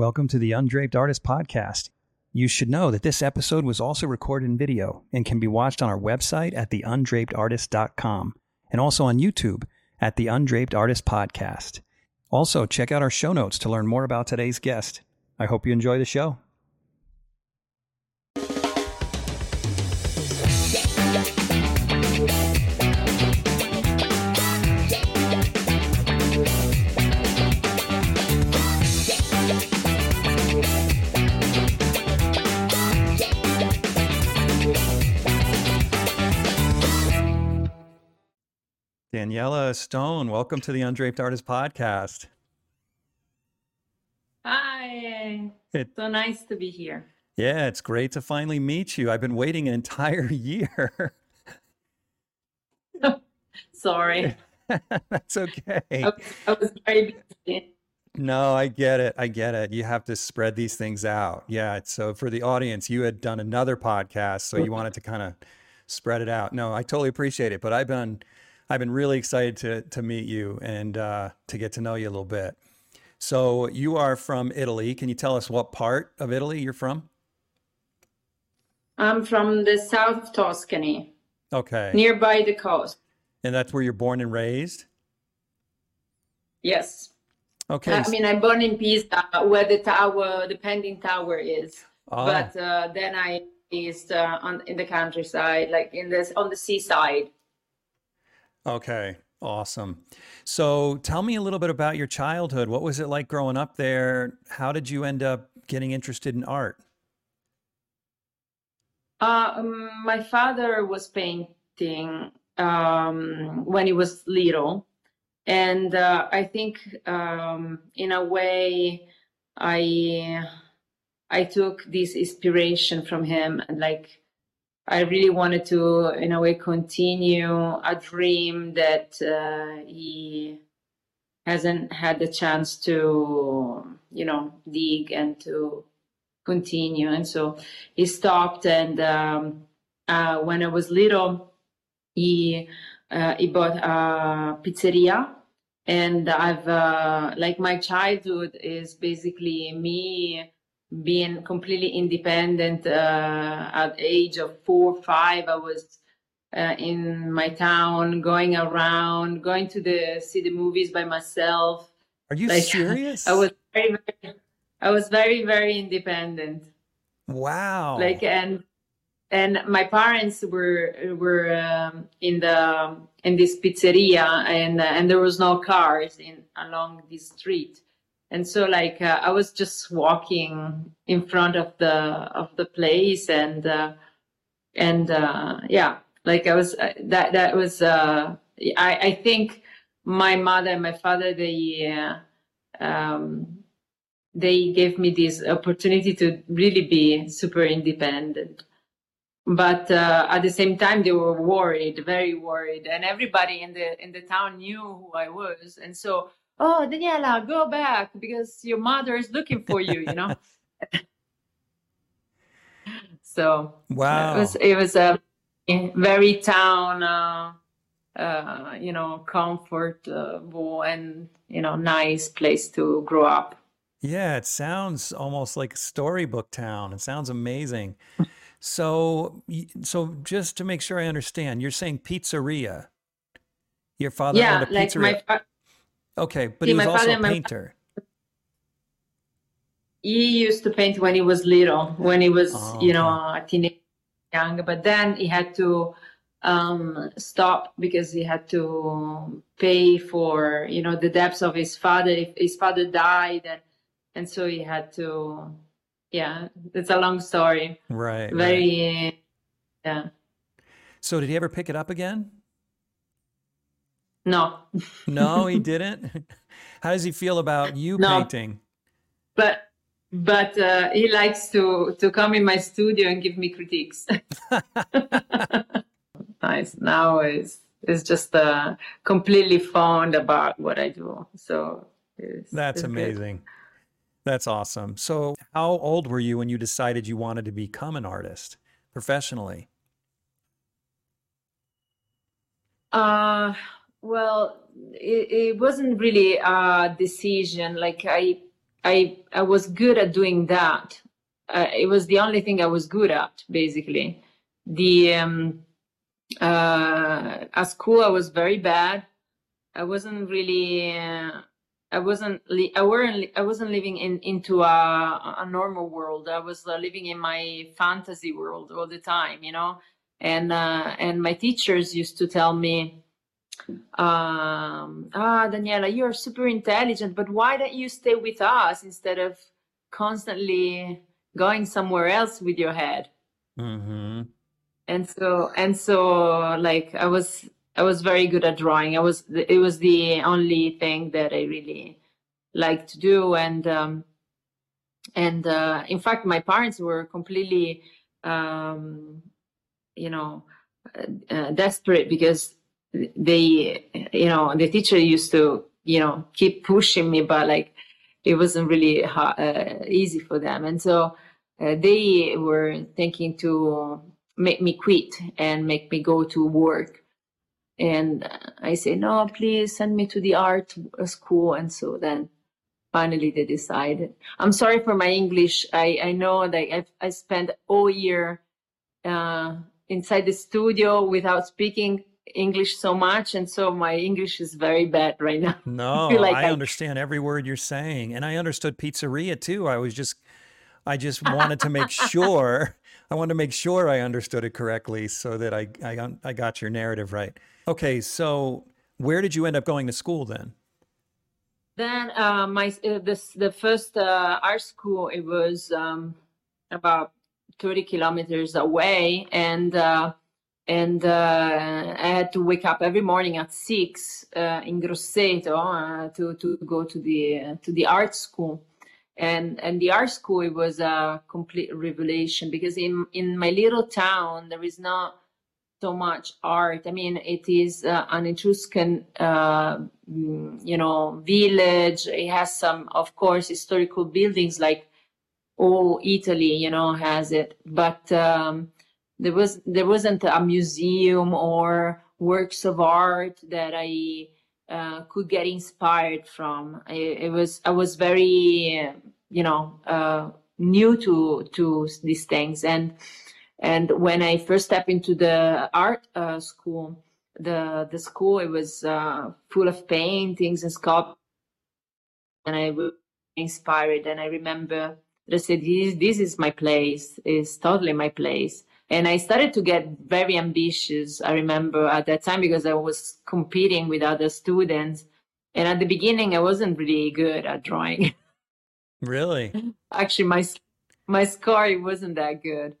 Welcome to the Undraped Artist Podcast. You should know that this episode was also recorded in video and can be watched on our website at theundrapedartist.com and also on YouTube at the Undraped Artist Podcast. Also, check out our show notes to learn more about today's guest. I hope you enjoy the show. Daniela Astone, welcome to the Undraped Artist Podcast. Hi. It- so nice to be here. Yeah, it's great to finally meet you. I've been waiting an entire year. Sorry. That's okay. I was, I was very busy. No, I get it. I get it. You have to spread these things out. Yeah. So for the audience, you had done another podcast, so you wanted to kind of spread it out. No, I totally appreciate it. But I've been I've been really excited to to meet you and uh, to get to know you a little bit. So you are from Italy. Can you tell us what part of Italy you're from? I'm from the south of Tuscany, Okay. nearby the coast. And that's where you're born and raised? Yes. Okay. I mean, I'm born in Pisa, where the tower, the Pending Tower is. Ah, But uh, then I is uh, on in the countryside, like in this on the seaside. Okay, awesome. So tell me a little bit about your childhood. What was it like growing up there? How did you end up getting interested in art? Uh, um, my father was painting um, when he was little, and uh, I think um, in a way I I took this inspiration from him, and like I really wanted to, in a way, continue a dream that uh, he hasn't had the chance to, you know, dig and to continue, and so he stopped and um, uh, when I was little, he uh, he bought a pizzeria, and I've uh, like my childhood is basically me being completely independent. Uh, at age of four, five, I was. Uh, in my town, going around, going to the see the movies by myself. Are you Like, serious? I was very, very, I was very, very independent Wow. like and and my parents were were um, in the in this pizzeria and and there was no cars in along this street and so like uh, i was just walking in front of the of the place and uh, and uh, yeah like i was uh, that that was uh i i think my mother and my father they uh, um they gave me this opportunity to really be super independent. But at the same time they were worried very worried and everybody in the in the town knew who i was. And so oh daniela go back because your mother is looking for you you know so wow. it was it was a very town uh, uh, you know comfortable and you know nice place to grow up Yeah, it sounds almost like storybook town. It sounds amazing. So, so just to make sure I understand, you're saying pizzeria. Your father yeah owned a like pizzeria. my fa- Okay, but See, he was also a and my- painter. he used to paint when he was little when he was Oh, you know a teenager young but then he had to um stop because he had to pay for you know the debts of his father if his father died and and so he had to yeah it's a long story Right, right. very yeah So did he ever pick it up again? No No, he didn't. How does he feel about you No. painting? but but uh, he likes to to come in my studio and give me critiques nice now is is just uh, completely fond about what i do so it's, That's it's good. amazing. That's awesome. So, how old were you when you decided you wanted to become an artist professionally? Uh, well, it, it wasn't really a decision. Like I, I I was good at doing that. Uh, it was the only thing I was good at, basically. The um, uh, at school I was very bad. I wasn't really. Uh, I wasn't. Li- I weren't. I wasn't living in into a a normal world. I was uh, living in my fantasy world all the time, you know. And uh, and my teachers used to tell me, um, "Ah, Daniela, you are super intelligent, but why don't you stay with us instead of constantly going somewhere else with your head?" Mm-hmm. And so and so, like I was I was very good at drawing. I was it was the only thing that I really liked to do, and um, and uh, in fact, my parents were completely, um, you know, uh, uh, desperate because they, you know, the teacher used to, you know, keep pushing me, but like it wasn't really ha- uh, easy for them, and so uh, they were thinking to make me quit and make me go to work and I say, no, please send me to the art school. And so then finally they decided. I'm sorry for my English. I, I know that I, I spent all year uh, inside the studio without speaking English so much. And so my English is very bad right now. No, feel like I I- understand every word you're saying. And I understood pizzeria too. I was just, I just wanted to make sure, I wanted to make sure I understood it correctly so that I, I, got- I got your narrative right. Okay, so where did you end up going to school then? Then uh, my uh, this the first uh, art school it was um, about 30 kilometers away and uh, and uh, I had to wake up every morning at six uh, in Grosseto uh, to to go to the to the art school and and the art school it was a complete revelation because in in my little town there is not so much art. I mean, it is uh, an Etruscan, uh, mm, you know, village. It has some, of course, historical buildings like all Italy, you know, has it. But um, there was there wasn't a museum or works of art that I uh, could get inspired from. I, it was I was very, you know, uh, new to to these things and. And when I first stepped into the art uh, school, the the school it was uh, full of paintings and sculptures, and I was inspired. And I remember that I said, "This this is my place. It's totally my place." And I started to get very ambitious. I remember at that time because I was competing with other students, and at the beginning I wasn't really good at drawing. Really? Actually, my my score wasn't that good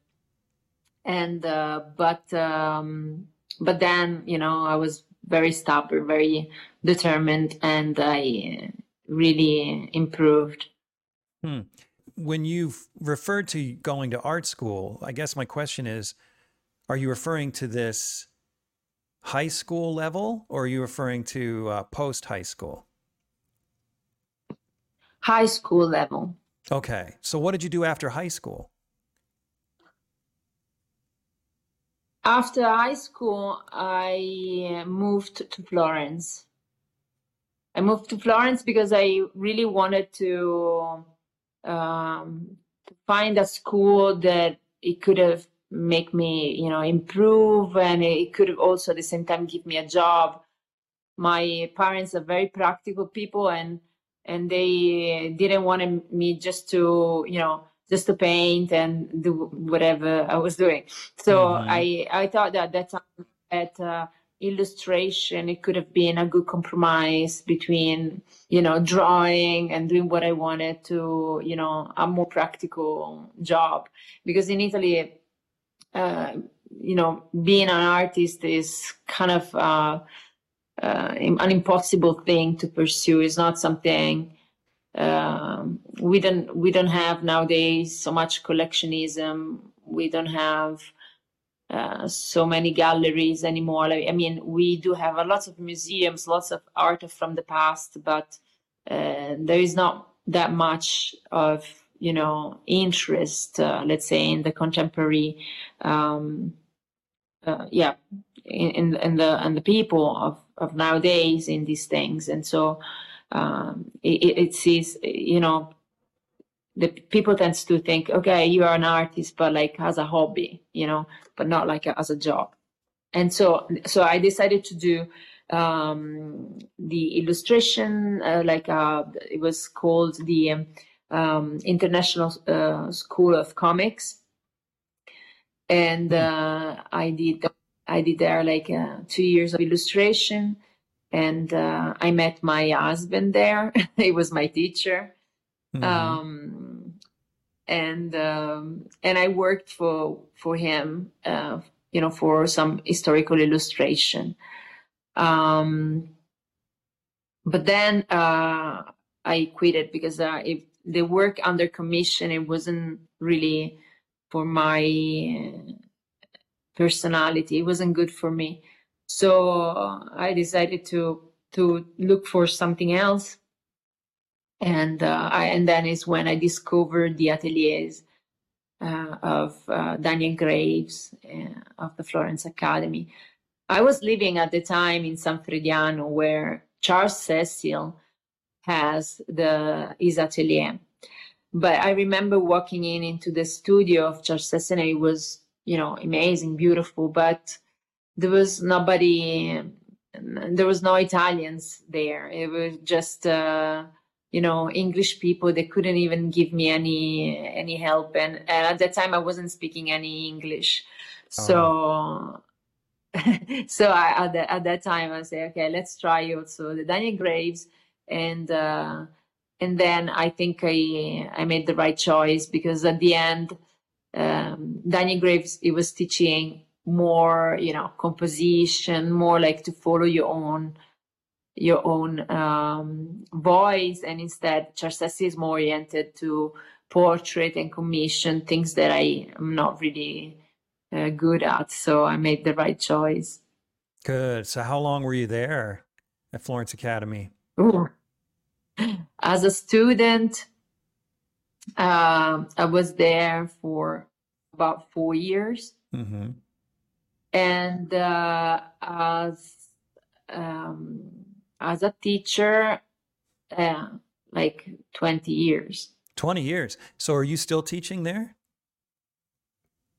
and uh, but um, but then you know I was very stubborn, very determined, and I uh, really improved. When you've referred to going to art school, I guess my question is are you referring to this high school level or are you referring to uh, post high school? High school level. Okay. So what did you do after high school? After high school, I moved to Florence. I moved to Florence because I really wanted to um, to find a school that it could have make me, you know, improve, and it could have also at the same time give me a job. My parents are very practical people, and and they didn't want me just to, you know, just to paint and do whatever I was doing. So Mhm. I I thought that that time at uh, illustration it could have been a good compromise between you know drawing and doing what I wanted to you know a more practical job because in Italy uh, you know being an artist is kind of uh, uh, an impossible thing to pursue. It's not something um, we don't we don't have nowadays so much collectionism. We don't have uh, so many galleries anymore. Like, I mean, we do have a lot of museums, lots of art from the past, but uh, there is not that much of you know interest, uh, let's say, in the contemporary, um, uh, yeah, in, in in the and the people of of nowadays in these things, and so um, it it sees, you know, the people tends to think, okay, you are an artist, but like as a hobby, you know, but not like a, as a job. And so, so I decided to do um, the illustration, uh, like uh, it was called the um, um International uh, School of Comics, and uh, I did I did there like uh, two years of illustration, and uh, I met my husband there. he was my teacher. Mm-hmm. Um, and um, and I worked for for him, uh, you know, for some historical illustration. Um, but then uh, I quit it because uh, if the work under commission it wasn't really for my personality. It wasn't good for me, so I decided to to look for something else and uh, I, and then is when I discovered the ateliers uh, of uh, Daniel Graves uh, of the Florence Academy. I was living at the time in San Frediano, where Charles Cecil has the his atelier. But I remember walking in into the studio of Charles Cecil, and it was you know amazing, beautiful, but there was nobody. There was no Italians there. It was just uh, you know english people they couldn't even give me any any help. And, and at that time i wasn't speaking any english. So so I, at, the, at that time i say okay let's try also the daniel graves. And uh, and then i think i i made the right choice because at the end um, daniel graves he was teaching more you know composition more like to follow your own your own um, voice and instead Charles Cecil is more oriented to portrait and commission things that I am not really uh, good at so I made the right choice good so how long were you there at Florence Academy Ooh. as a student uh, I was there for about four years mm-hmm. and uh, as um, as a teacher uh, like 20 years. 20 years. So are you still teaching there?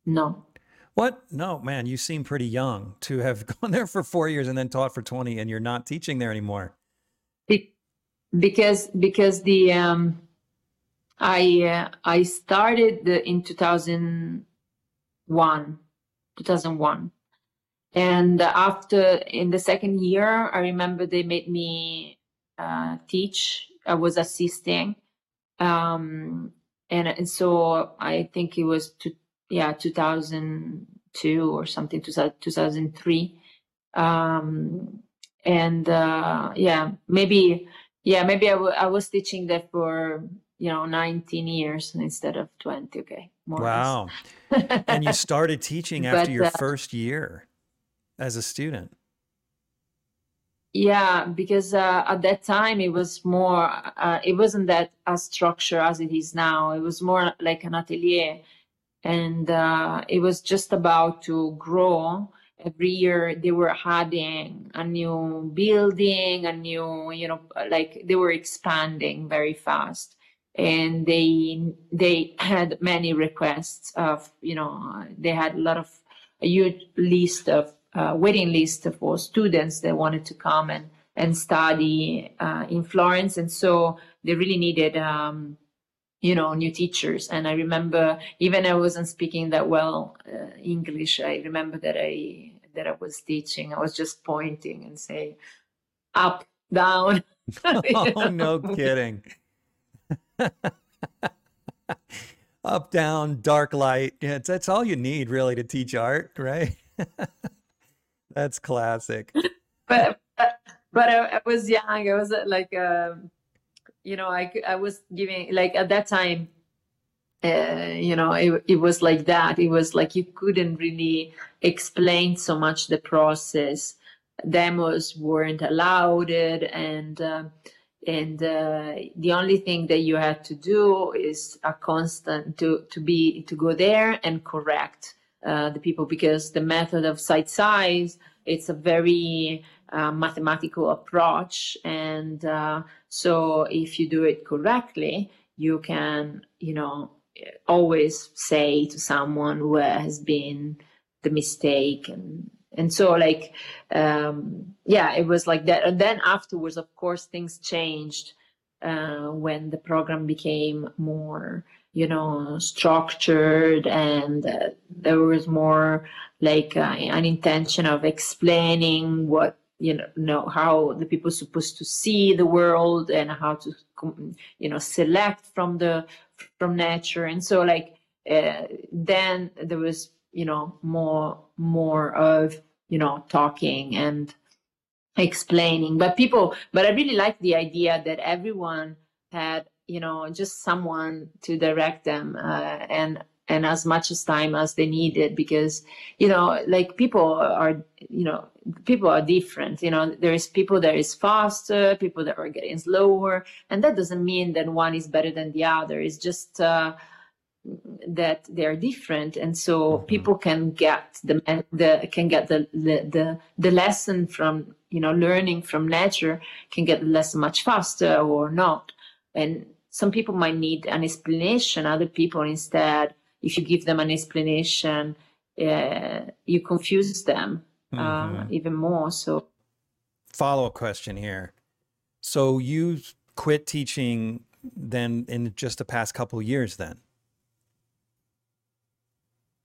No. What? No man you seem pretty young to have gone there for four years and then taught for 20 and you're not teaching there anymore. Be- because because the um i uh, i started the, in 2001 2001 and after in the second year i remember they made me uh, teach. I was assisting. Um, and, and so i think it was to, yeah 2002 or something 2003 um, and uh, yeah maybe yeah maybe I, w- I was teaching there for you know 19 years instead of 20 okay wow. And you started teaching after but, your uh, first year as a student? Yeah, because uh, at that time it was more, uh, it wasn't that as structured as it is now. It was more like an atelier. And uh, it was just about to grow. Every year they were adding a new building, a new, you know, like they were expanding very fast. And they they had many requests of, you know, they had a lot of a huge list of uh, waiting list for students that wanted to come and, and study uh, in Florence. And so they really needed, um, you know, new teachers. And I remember even I wasn't speaking that well uh, English. I remember that I that I was teaching. I was just pointing and saying up, down. oh, no kidding. up, down, dark light. Yeah, that's all you need really to teach art, right? That's classic. but but I, I, was young. I was uh, like, um, you know, I I was giving like at that time. Uh, you know, it, it was like that. It was like you couldn't really explain so much the process. Demos weren't allowed, and uh, and uh, the only thing that you had to do is a constant to to be to go there and correct uh, the people because the method of sight size it's a very uh, mathematical approach. And uh, so if you do it correctly you can you know always say to someone where has been the mistake and and so like um yeah it was like that. And then afterwards of course things changed uh when the program became more you know structured and uh, there was more like uh, an intention of explaining what you know, how the people supposed to see the world and how to you know select from the from nature. And so like uh, then there was you know more more of you know talking and explaining. But people but i really like the idea that everyone had you know just someone to direct them uh, and and as much as time as they needed because you know like people are you know people are different you know there is people that is faster people that are getting slower and that doesn't mean that one is better than the other it's just uh, that they're different and so mm-hmm. people can get the, the can get the, the the the lesson from you know learning from nature can get the lesson much faster or not and some people might need an explanation other people instead if you give them an explanation, uh, you confuse them uh, mm-hmm. even more. So, follow up question here. So you quit teaching then in just the past couple years then?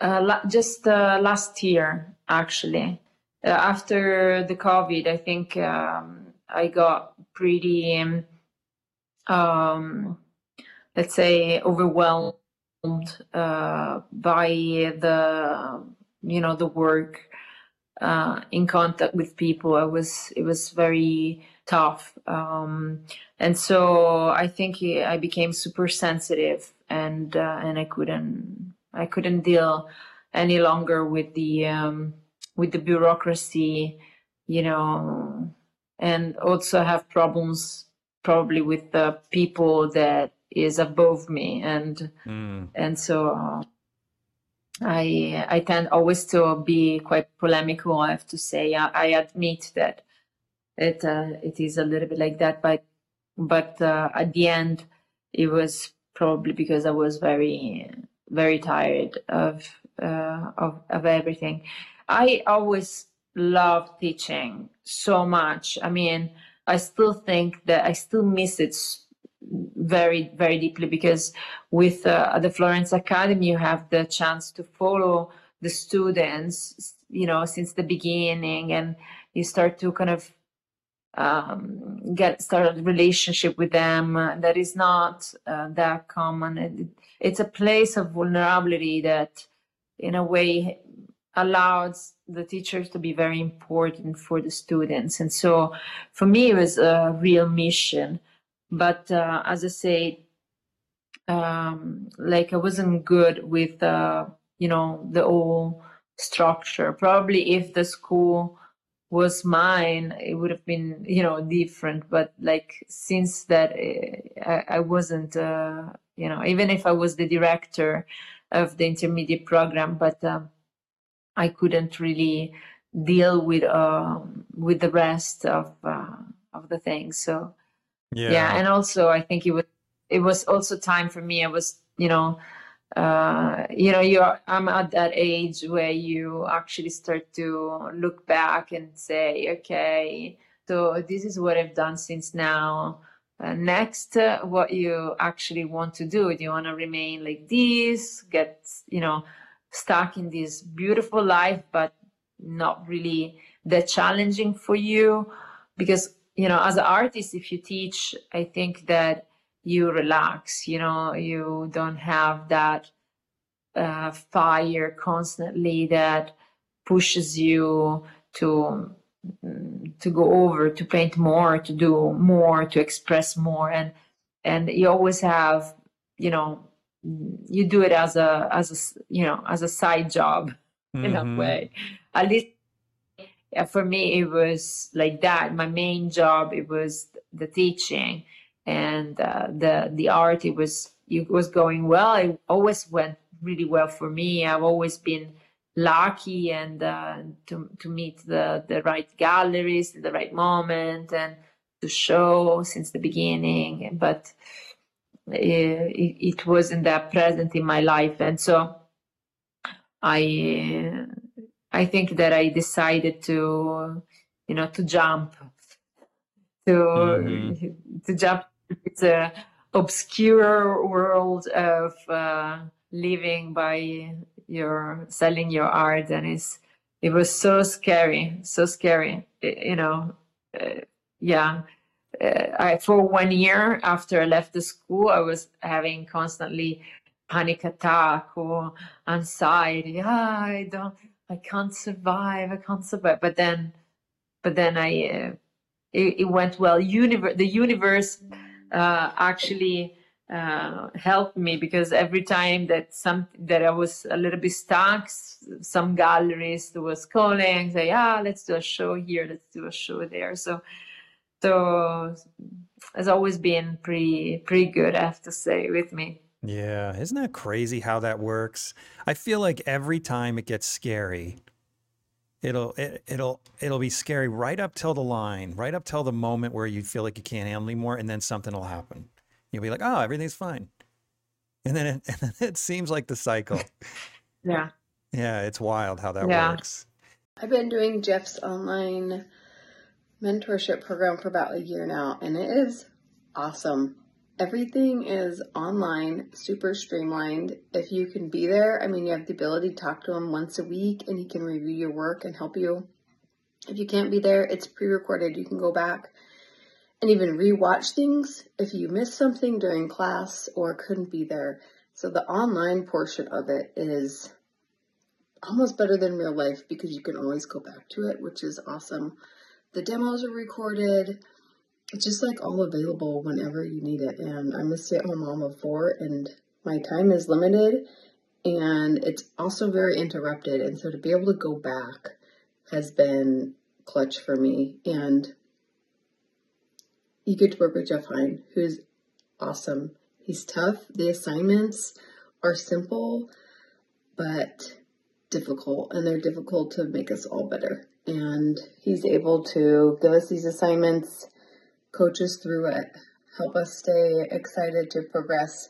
Uh, just uh, last year, actually. Uh, after the COVID, I think um, I got pretty, um, let's say, overwhelmed uh, by the you know the work uh, in contact with people. I was it was very tough, um, and so I think I became super sensitive, and uh, and I couldn't I couldn't deal any longer with the um, with the bureaucracy, you know, and also have problems probably with the people that is above me. And mm. and so uh, i i tend always to be quite polemical i have to say. I, I admit that it uh, it is a little bit like that but but uh, at the end it was probably because i was very very tired of uh, of of everything. I always love teaching so much. I mean i still think that i still miss it very very deeply because with uh, the florence academy you have the chance to follow the students you know since the beginning and you start to kind of um, get start a relationship with them uh, that is not uh, that common. It, it's a place of vulnerability that in a way allows the teachers to be very important for the students and so for me it was a real mission but uh, as I say, um, like I wasn't good with uh, you know the whole structure. Probably if the school was mine, it would have been you know different. But like since that, eh, I, I wasn't uh, you know even if I was the director of the intermediate program, but um, I couldn't really deal with um, with the rest of uh, of the things. So yeah. yeah and also i think it was it was also time for me i was you know uh, you know you're i'm at that age where you actually start to look back and say okay so this is what i've done since now uh, next uh, what you actually want to do do you want to remain like this get you know stuck in this beautiful life but not really that challenging for you. Because you know as an artist if you teach i think that you relax you know you don't have that uh, fire constantly that pushes you to mm, to go over to paint more to do more to express more. And and you always have you know you do it as a as a you know as a side job mm-hmm. in a mm-hmm. way at least for me it was like that my main job it was the teaching and uh, the the art it was it was going well it always went really well for me i've always been lucky and uh, to to meet the the right galleries at the right moment and to show since the beginning but it, it wasn't that present in my life. And so i i think that i decided to you know to jump to mm-hmm. to jump it's a obscure world of uh, living by your selling your art. And it's it was so scary so scary you know uh, yeah uh, I, for one year after I left the school, I was having constantly panic attack or anxiety. Ah, I don't, I can't survive. I can't survive. But then, but then I, uh, it, it, went well. Universe, the universe uh, actually uh, helped me because every time that some that I was a little bit stuck, some galleries was calling, say, ah, let's do a show here, let's do a show there. So so has always been pretty pretty good i have to say with me. Yeah isn't that crazy how that works? I feel like every time it gets scary it'll it, it'll it'll be scary right up till the line right up till the moment where you feel like you can't handle anymore and then something will happen. You'll be like oh everything's fine. And then it, and then it seems like the cycle. Yeah. Yeah it's wild how that yeah. works. I've been doing jeff's online mentorship program for about a year now, and it is awesome. Everything is online, super streamlined. If you can be there, I mean, you have the ability to talk to him once a week and he can review your work and help you. If you can't be there, it's pre recorded. You can go back and even re-watch things if you missed something during class or couldn't be there. So the online portion of it is almost better than real life because you can always go back to it, which is awesome. The demos are recorded. It's just like all available whenever you need it. And I'm a stay at home mom of four, and my time is limited and it's also very interrupted. And so to be able to go back has been clutch for me. And you get to work with Jeff Hein, who's awesome. He's tough. The assignments are simple, but difficult, and they're difficult to make us all better and he's able to give us these assignments, coach us through it, help us stay excited to progress.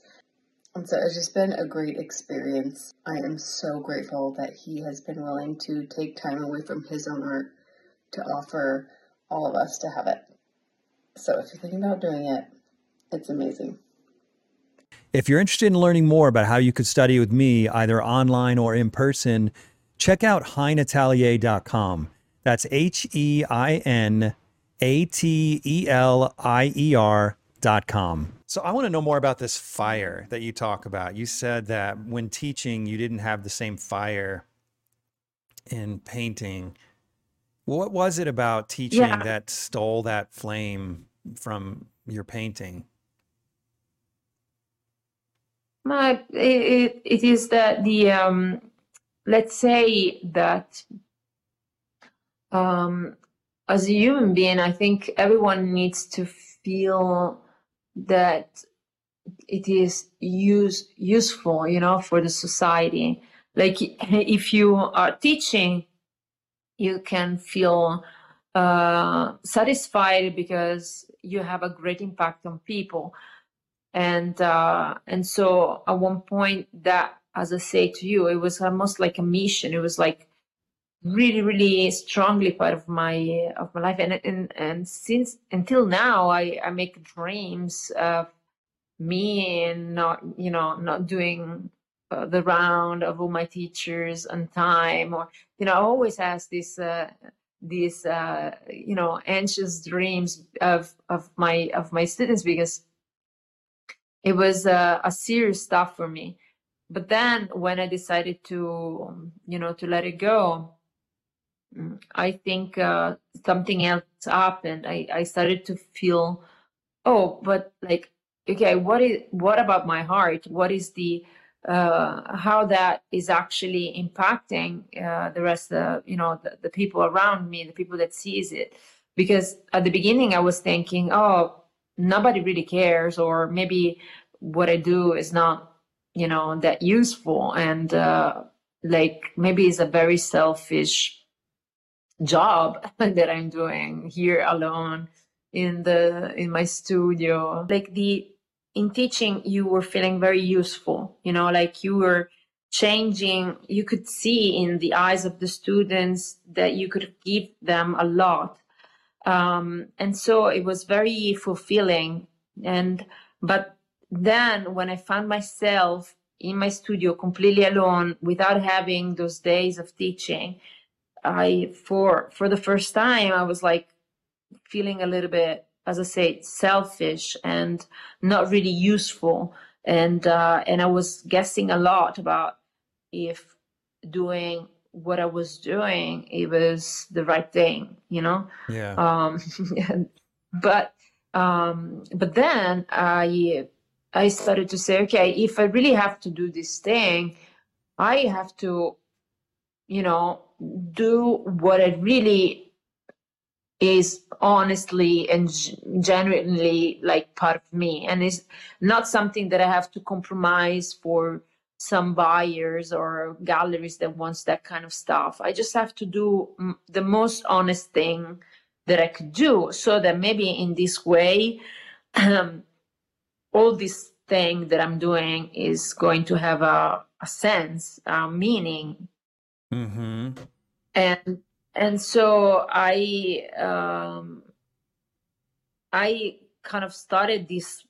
And so it's just been a great experience. I am so grateful that he has been willing to take time away from his own art to offer all of us to have it. So if you're thinking about doing it, it's amazing. If you're interested in learning more about how you could study with me, either online or in person, check out heinatelier.com. That's H E I N A T E L I E R dot com. So I want to know more about this fire that you talk about. You said that when teaching, you didn't have the same fire in painting. What was it about teaching yeah. that stole that flame from your painting? My, it, it is that the um, let's say that um, as a human being, I think everyone needs to feel that it is use useful, you know, for the society. Like if you are teaching, you can feel uh, satisfied because you have a great impact on people, and uh, and so at one point that, as I say to you, it was almost like a mission. It was like really really strongly part of my of my life. And and and since until now i i make dreams of me and not you know not doing uh, the round of all my teachers on time or you know i always has this uh these uh you know anxious dreams of of my of my students because it was uh, a serious stuff for me. But then when i decided to you know to let it go I think uh, something else happened. I, I started to feel, oh, but like, okay, what is what about my heart? What is the uh, how that is actually impacting uh, the rest of you know the, the people around me, the people that sees it? Because at the beginning, I was thinking, oh, nobody really cares, or maybe what I do is not you know that useful, and uh, like maybe it's a very selfish job that I'm doing here alone in the in my studio. Like the in teaching you were feeling very useful you know like you were changing you could see in the eyes of the students that you could give them a lot um, and so it was very fulfilling and but then when i found myself in my studio completely alone without having those days of teaching i for for the first time i was like feeling a little bit as i say selfish and not really useful and uh, and i was guessing a lot about if doing what i was doing it was the right thing you know Yeah. um but um but then i i started to say okay if i really have to do this thing i have to you know do what it really is honestly and genuinely like part of me. And it's not something that i have to compromise for some buyers or galleries that wants that kind of stuff. I just have to do the most honest thing that i could do so that maybe in this way um, all this thing that i'm doing is going to have a, a sense a meaning Mm-hmm. and and so i um i kind of started this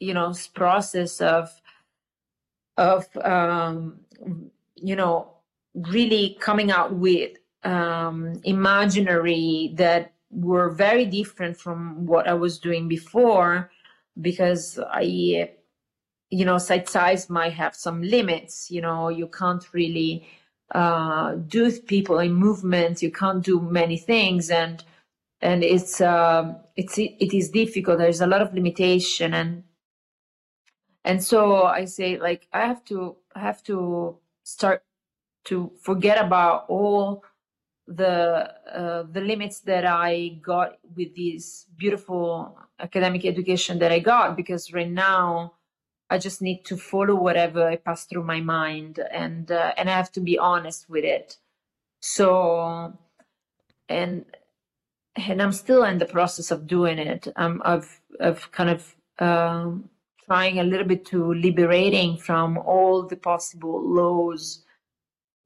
you know process of of um you know really coming out with um imaginary that were very different from what i was doing before because i you know sight size might have some limits you know you can't really uh, do people in movement you can't do many things. And and it's um, it's it is difficult. There's a lot of limitation. And and so i say like i have to i have to start to forget about all the uh, the limits that i got with this beautiful academic education that i got. Because right now I just need to follow whatever I pass through my mind, and uh, and I have to be honest with it. So, and and I'm still in the process of doing it. I'm of of kind of um, trying a little bit to liberating from all the possible laws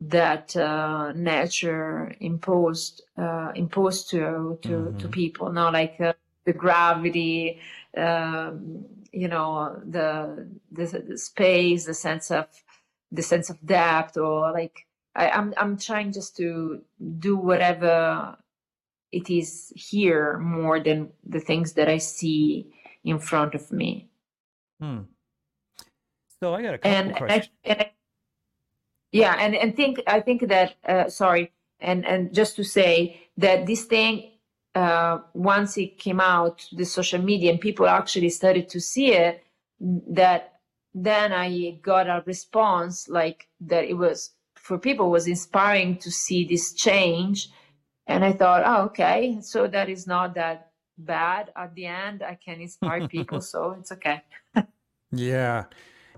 that uh, nature imposed uh, imposed to to to Mhm. people. Now, like uh, the gravity. Um, you know the, the the space the sense of the sense of depth or like I, I'm I'm trying just to do whatever it is here more than the things that I see in front of me. Hmm. So I got a couple And, and, I, questions. and I, yeah, and and think I think that uh, sorry, and and just to say that this thing uh, once it came out to the social media and people actually started to see it that then i got a response like that it was for people was inspiring to see this change and i thought oh okay so that is not that bad at the end i can inspire people so it's okay Yeah.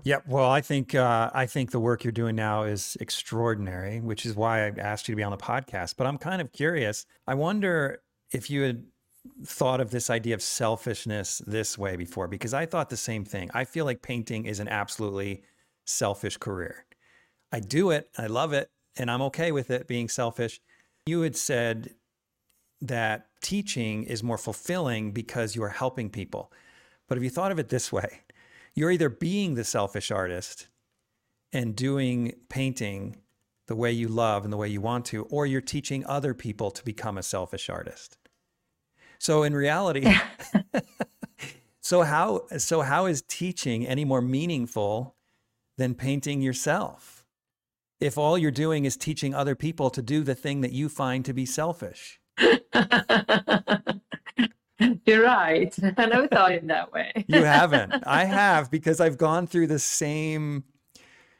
Yeah. Well, I think uh, I think the work you're doing now is extraordinary, which is why I asked you to be on the podcast. But I'm kind of curious. I wonder if you had thought of this idea of selfishness this way before, because I thought the same thing. I feel like painting is an absolutely selfish career. I do it, I love it, and I'm okay with it being selfish. You had said that teaching is more fulfilling because you are helping people. But if you thought of it this way, you're either being the selfish artist and doing painting the way you love and the way you want to, or you're teaching other people to become a selfish artist. So in reality, so how so how is teaching any more meaningful than painting yourself? If all you're doing is teaching other people to do the thing that you find to be selfish. you're right i never thought in that way You haven't. I have because I've gone through the same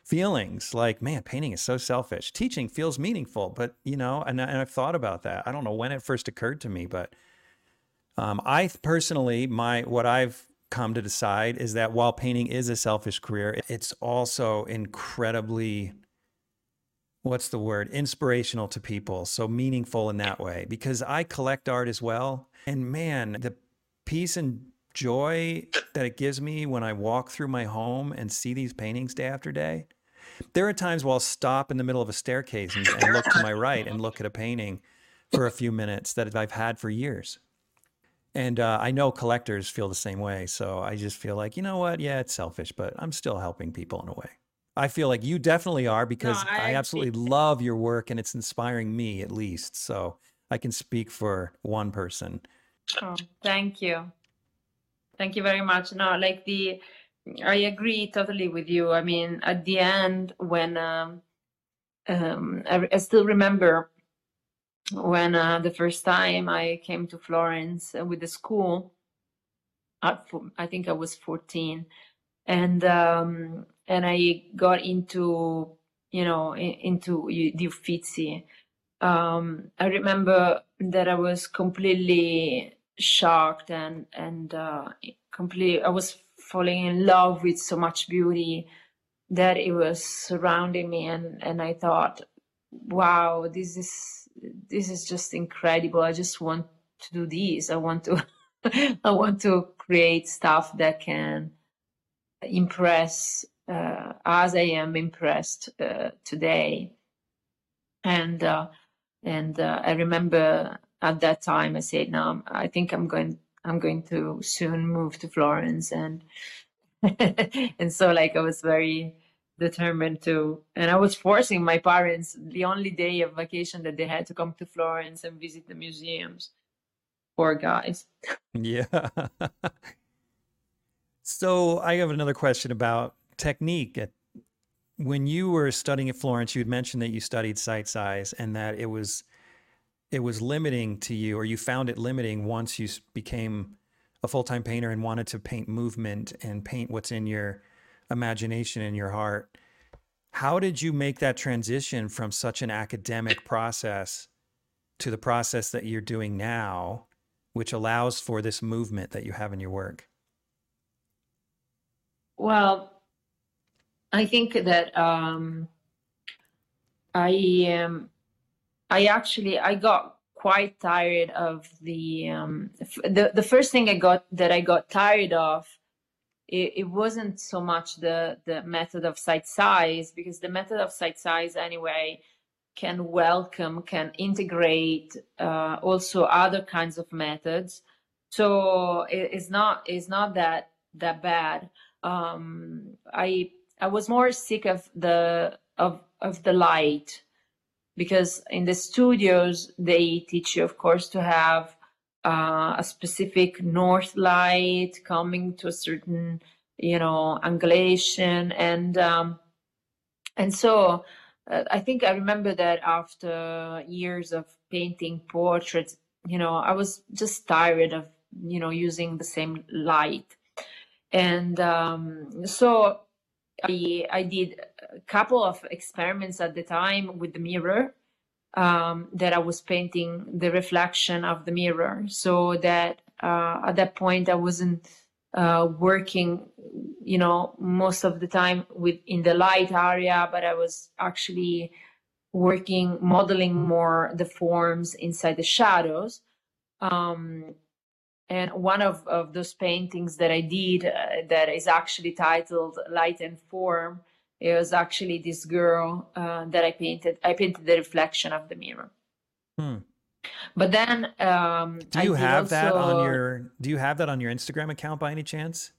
feelings like, man, painting is so selfish. Teaching feels meaningful, but you know, and, and I've thought about that. I don't know when it first occurred to me, but um, I personally, my what I've come to decide is that while painting is a selfish career, it's also incredibly what's the word inspirational to people so meaningful in that way because i collect art as well and man the peace and joy that it gives me when I walk through my home and see these paintings day after day. There are times where I'll stop in the middle of a staircase and, and look to my right and look at a painting for a few minutes that I've had for years. And uh, I know collectors feel the same way. So I just feel like, you know what? Yeah, it's selfish, but I'm still helping people in a way. I feel like you definitely are because No, I I absolutely love your work and it's inspiring me at least. So I can speak for one person. Oh, thank you. Thank you very much. No, like the, I agree totally with you. I mean, at the end, when um, um, I, I still remember when uh, the first time I came to Florence with the school, at, I think I was 14, and um, and I got into, you know, into the Uffizi. Um, I remember that I was completely shocked and and uh, completely I was falling in love with so much beauty that it was surrounding me and and I thought wow this is this is just incredible. I just want to do this. I want to I want to create stuff that can impress uh, as I am impressed uh, today. And uh, and uh, I remember at that time I said no I think I'm going I'm going to soon move to Florence and and so like I was very determined to and I was forcing my parents the only day of vacation that they had to come to Florence and visit the museums poor guys Yeah. so I have another question about technique. At, when you were studying at Florence, you had mentioned that you studied sight size and that it was it was limiting to you, or you found it limiting once you became a full time painter and wanted to paint movement and paint what's in your imagination and your heart. How did you make that transition from such an academic process to the process that you're doing now, which allows for this movement that you have in your work? well I think that um, I um, I actually I got quite tired of the um, the the first thing I got that I got tired of it, it wasn't so much the the method of sight size because the method of sight size anyway can welcome can integrate uh, also other kinds of methods. So it, it's not it's not that that bad. Um, I I was more sick of the of of the light because in the studios they teach you of course to have uh, a specific north light coming to a certain you know angulation. And um, and so uh, i think i remember that after years of painting portraits you know i was just tired of you know using the same light. And um, so I, I did a couple of experiments at the time with the mirror um, that I was painting the reflection of the mirror. So that uh, at that point I wasn't uh, working you know most of the time with in the light area but I was actually working modeling more the forms inside the shadows. Um, and one of, of those paintings that I did uh, that is actually titled Light and Form, it was actually this girl uh, that I painted. I painted the reflection of the mirror. Hmm. But then um, Do you have that on your do you have that on your Instagram account by any chance?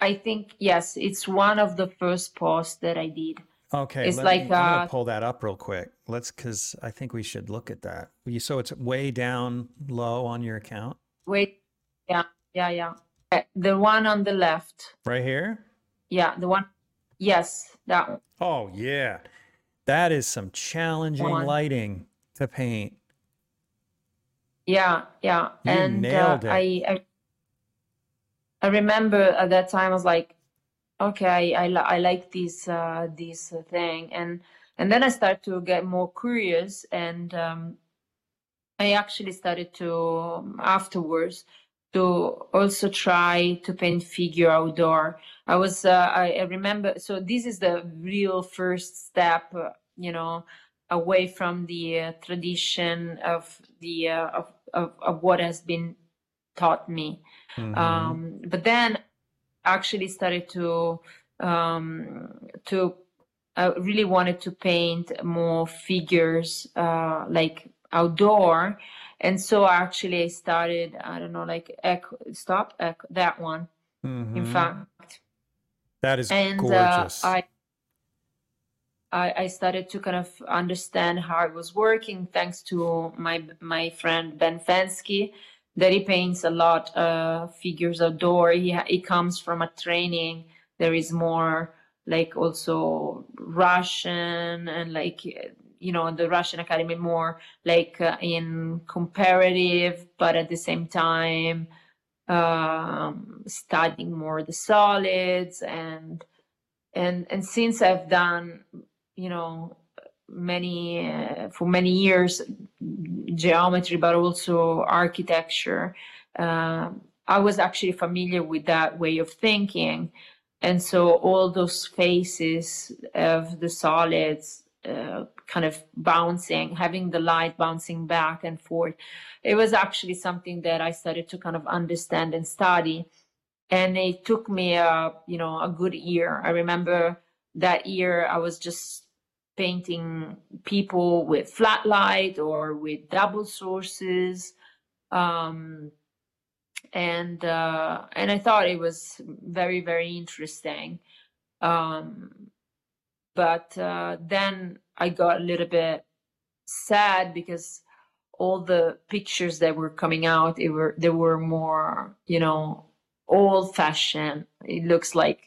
I think yes, it's one of the first posts that I did. Okay, It's let like, me, I'm gonna uh, pull that up real quick. Let's because I think we should look at that. So it's way down low on your account, Wait, yeah, yeah, yeah. Uh, The one on the left, right here. yeah, the one. Yes, that one. Oh yeah, that is some challenging lighting to paint. Yeah, yeah. You and nailed uh, it. I, I I remember at that time I was like, okay, I li- I like this uh, this uh, thing, and and then I start to get more curious, and um, I actually started to um, afterwards to also try to paint figure outdoor. I was uh, I, I remember so this is the real first step, uh, you know, away from the uh, tradition of the uh, of, of of what has been taught me. Mhm. Um, but then actually started to um, to I really wanted to paint more figures uh, like outdoor, and so actually I started I don't know like echo, stop echo, that one in Mhm. fact that is and uh, gorgeous. I, I I started to kind of understand how it was working thanks to my my friend Ben Fenske that he paints a lot uh figures outdoor he he comes from a training. There is more like also Russian and like you know the Russian Academy more like uh, in comparative but at the same time um studying more the solids and and and since I've done you know many uh, for many years geometry but also architecture. Um, I was actually familiar with that way of thinking. And so all those faces of the solids uh, kind of bouncing having the light bouncing back and forth it was actually something that I started to kind of understand and study. And it took me a you know a good year. I remember that year i was just painting people with flat light or with double sources. Um and uh and i thought it was very very interesting. Um but uh then i got a little bit sad because all the pictures that were coming out it were they were more you know old fashioned it looks like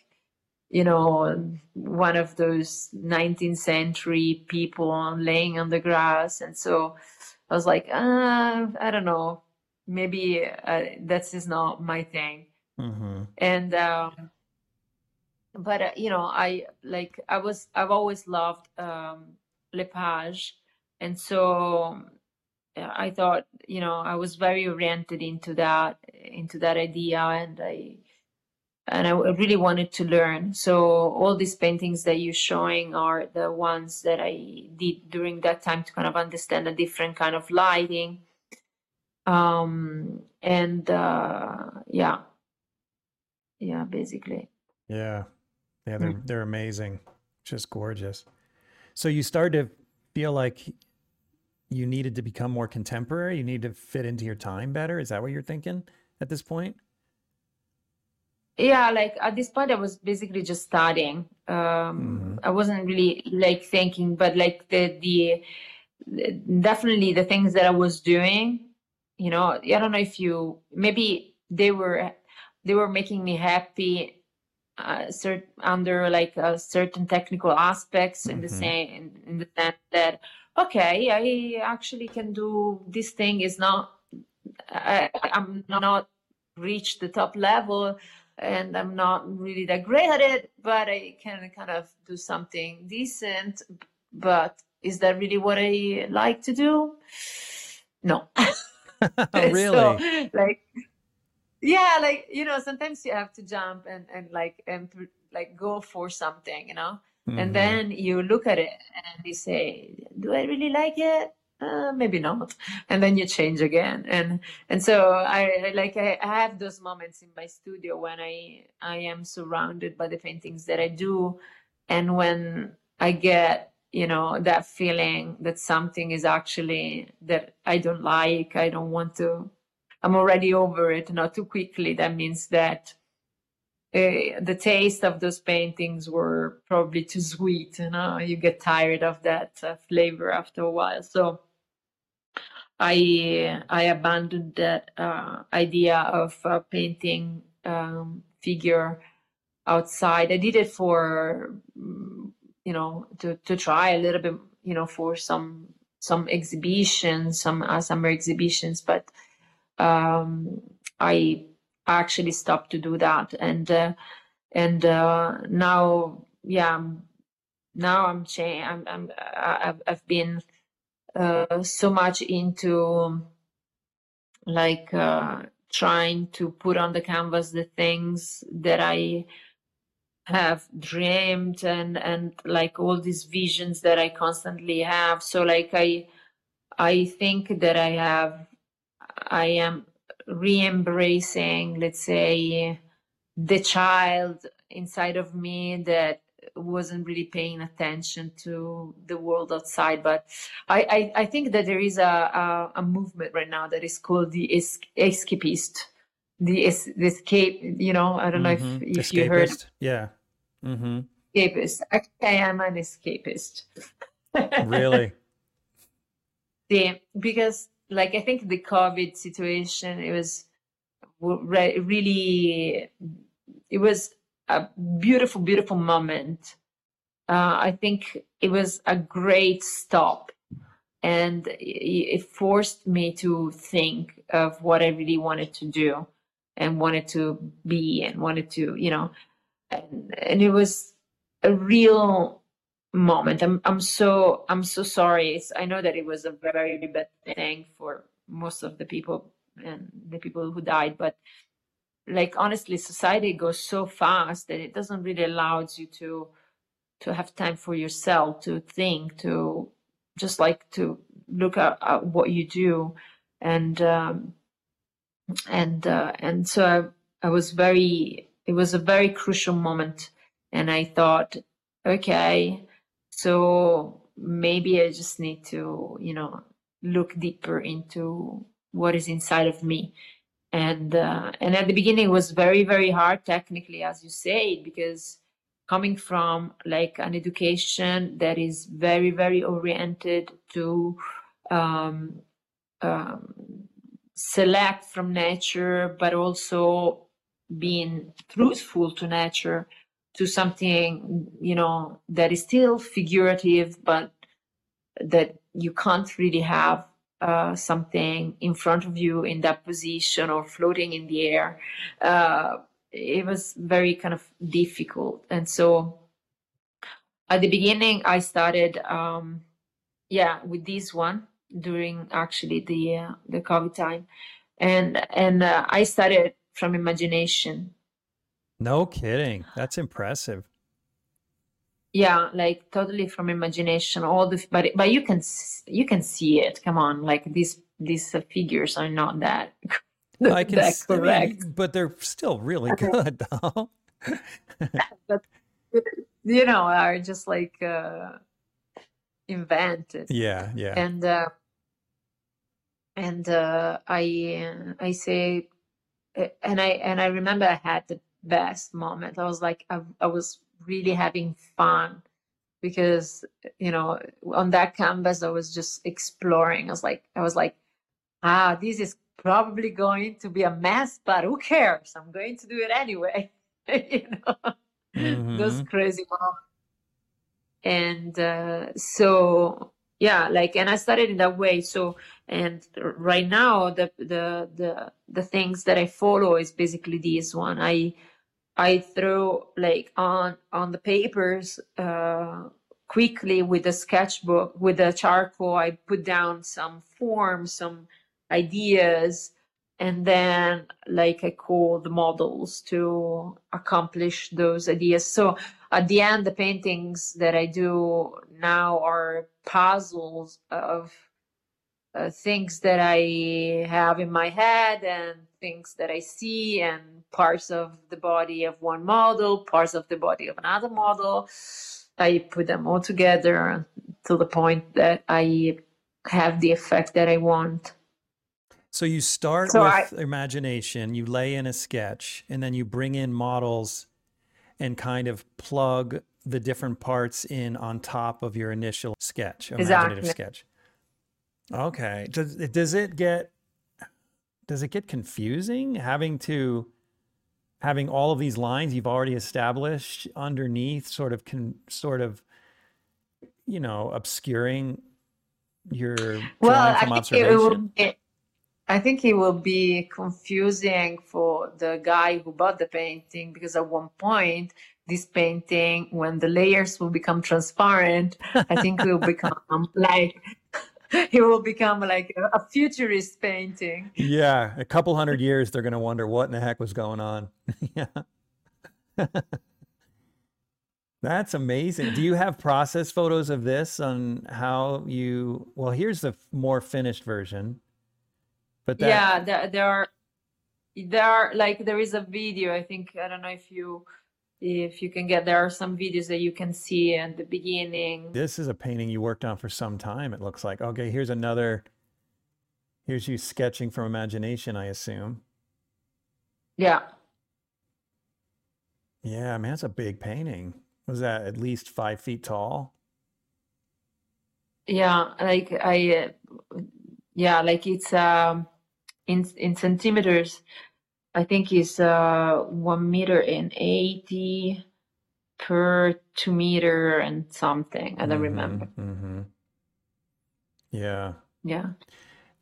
you know one of those 19th century people laying on the grass. And so i was like uh, i don't know. Maybe uh, that's just not my thing. Mhm. and um but uh, you know i like i was i've always loved um lepage. And so i thought you know i was very oriented into that into that idea. And i and I really wanted to learn so all these paintings that you're showing are the ones that i did during that time to kind of understand a different kind of lighting um and uh yeah yeah basically Yeah. Yeah, they're Mm. they're amazing. Just gorgeous. So you started to feel like you needed to become more contemporary, you need to fit into your time better. Is that what you're thinking at this point? Yeah like at this point i was basically just studying um Mhm. i wasn't really like thinking but like the the the- definitely the things that i was doing you know i don't know if you maybe they were they were making me happy uh, cert, under like uh, certain technical aspects in the Mhm. same in, in the sense that okay i actually can do this thing is not I, i'm not reached the top level and i'm not really that great at it but i can kind of do something decent. But is that really what i like to do? No. Oh, really? so like yeah like you know sometimes you have to jump and and like and like go for something you know? Mhm. and then you look at it and you say do i really like it uh, maybe not. And then you change again. And and so i like I, I have those moments in my studio when i i am surrounded by the paintings that i do. And when i get you know that feeling that something is actually that i don't like i don't want to i'm already over it not too quickly that means that uh, the taste of those paintings were probably too sweet you know you get tired of that uh, flavor after a while. So i i abandoned that uh, idea of uh, painting um, figure outside. I did it for mm, you know to to try a little bit you know for some some exhibitions some uh, summer exhibitions but um i actually stopped to do that. And uh, and uh, now yeah now i'm cha- i'm i'm I've been uh, so much into like uh, trying to put on the canvas the things that i have dreamed and and like all these visions that i constantly have. So like i i think that i have i am re-embracing, let's say, the child inside of me that wasn't really paying attention to the world outside. But I, I, I think that there is a, a, a, movement right now that is called the es- escapist. The, es- the escape, you know, I don't mm-hmm. know if, if you heard. Yeah. Mm-hmm. Escapist. Actually, I am an escapist. really? Yeah, because like I think the COVID situation, it was really, it was a beautiful, beautiful moment. Uh, I think it was a great stop, and it forced me to think of what I really wanted to do, and wanted to be, and wanted to, you know, and, and it was a real moment. I'm I'm so I'm so sorry. It's, I know that it was a very bad thing for most of the people and the people who died, but like honestly society goes so fast that it doesn't really allow you to to have time for yourself to think to just like to look at, at what you do. And um, and uh, and so I, I was very it was a very crucial moment. And i thought okay so maybe i just need to you know look deeper into what is inside of me and uh, and at the beginning it was very very hard technically as you say because coming from like an education that is very very oriented to um, um, select from nature but also being truthful to nature to something you know that is still figurative but that you can't really have uh, something in front of you in that position or floating in the air. Uh, it was very kind of difficult. And so at the beginning, I started, um, yeah, with this one during actually the uh, the COVID time, and and uh, I started from imagination. No kidding, that's impressive yeah like totally from imagination all the but but you can you can see it come on like these these uh, figures are not that I can that correct I mean, but they're still really good though. But you know are just like uh invented. Yeah yeah. And uh and uh i uh, i say uh, and i and i remember i had the best moment. I was like i, I was really having fun because you know on that canvas i was just exploring. I was like i was like ah this is probably going to be a mess but who cares? I'm going to do it anyway. You know? Mm-hmm. those crazy moments. And uh, so yeah like and i started in that way. So and right now the the the the things that i follow is basically this one. I I throw like on on the papers uh, quickly with a sketchbook with a charcoal. I put down some forms, some ideas, and then like I call the models to accomplish those ideas. So at the end, the paintings that I do now are puzzles of uh, things that I have in my head and things that I see and parts of the body of one model, parts of the body of another model. I put them all together to the point that I have the effect that I want. So you start so with I, imagination, you lay in a sketch, and then you bring in models and kind of plug the different parts in on top of your initial sketch, imaginative exactly. sketch. Okay. Does does it get does it get confusing having to having all of these lines you've already established underneath sort of can sort of you know obscuring your well I think, it will, it, I think it will be confusing for the guy who bought the painting because at one point this painting when the layers will become transparent i think it will become like it will become like a futurist painting. Yeah, a couple hundred years, they're going to wonder what in the heck was going on. yeah. That's amazing. Do you have process photos of this on how you? Well, here's the more finished version. But that... yeah, there, there are there are like there is a video. I think I don't know if you if you can get there are some videos that you can see at the beginning. This is a painting you worked on for some time. It looks like. Okay, here's another. Here's you sketching from imagination, I assume. Yeah. Yeah, man, it's a big painting. Was that at least five feet tall? Yeah, like I, uh, yeah, like it's um in in centimeters. I think it's uh one meter and eighty per two meter and something. I don't remember. Mm-hmm. Yeah. Yeah.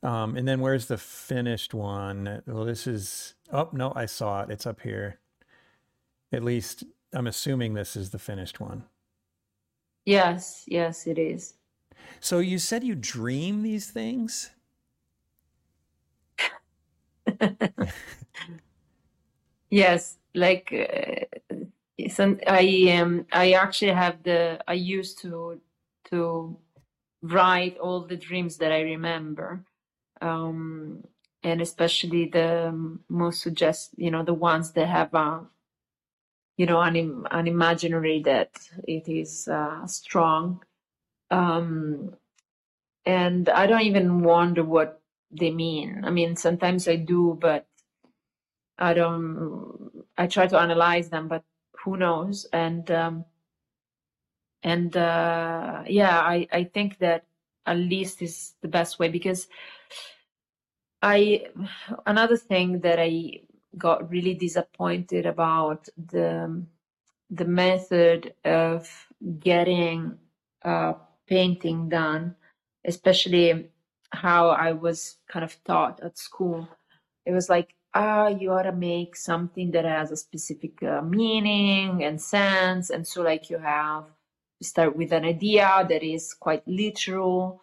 Um, and then where's the finished one? Well, this is. Oh no, I saw it. It's up here. At least I'm assuming this is the finished one. Yes, yes, it is. So you said you dream these things? Yes, like uh, I um I actually have the I used to to write all the dreams that I remember. Um and especially the most suggest you know the ones that have a you know an an imaginary that it is uh, strong um and I don't even wonder what they mean. I mean sometimes I do but I don't. I try to analyze them, but who knows? And um, and uh, yeah, I I think that at least is the best way because I another thing that I got really disappointed about the the method of getting uh, painting done, especially how I was kind of taught at school. It was like ah, you ought to make something that has a specific uh, meaning and sense. And so, like, you have you start with an idea that is quite literal,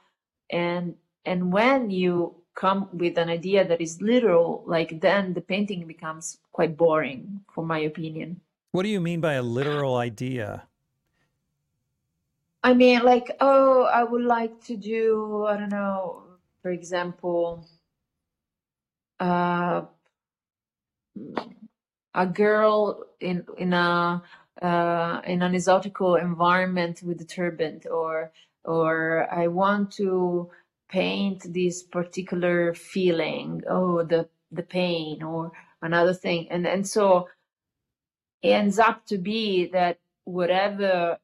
and and when you come with an idea that is literal, like then the painting becomes quite boring, for my opinion. What do you mean by a literal idea? I mean, like, oh, I would like to do, I don't know, for example, uh, a girl in in a uh, in an exotical environment with a turban, or or I want to paint this particular feeling, oh the the pain, or another thing, and and so it ends up to be that whatever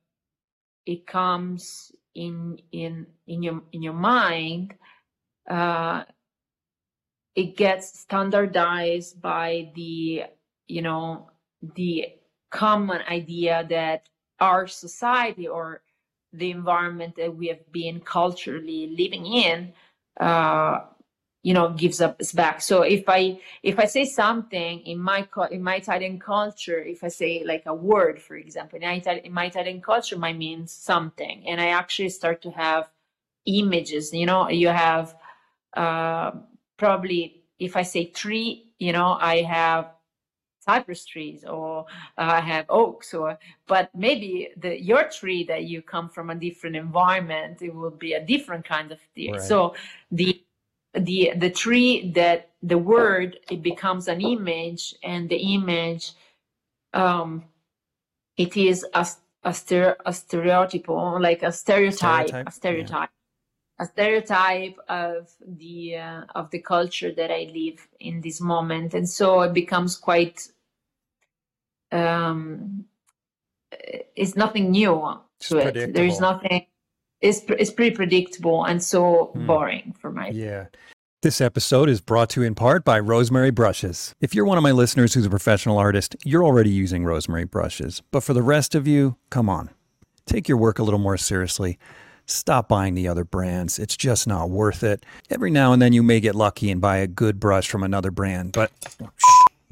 it comes in in in your in your mind uh, it gets standardized by the you know the common idea that our society or the environment that we have been culturally living in uh, you know gives us back. So if i if i say something in my in my italian culture if i say like a word for example in, Italian, in my italian culture might mean something. And i actually start to have images you know you have uh, probably if I say tree, you know, I have cypress trees or uh, I have oaks or but maybe the your tree that you come from a different environment it will be a different kind of tree. Right. So the the the tree that the word it becomes an image and the image um it is a a, stere, a stereotype like a stereotype, stereotype. a stereotype a stereotype of the uh, of the culture that I live in this moment, and so it becomes quite. Um, it's nothing new to it. There is nothing. It's it's pretty predictable and so mm. boring for my. Yeah. This episode is brought to you in part by Rosemary Brushes. If you're one of my listeners who's a professional artist, you're already using Rosemary brushes. But for the rest of you, come on, take your work a little more seriously. Stop buying the other brands. It's just not worth it. Every now and then you may get lucky and buy a good brush from another brand, but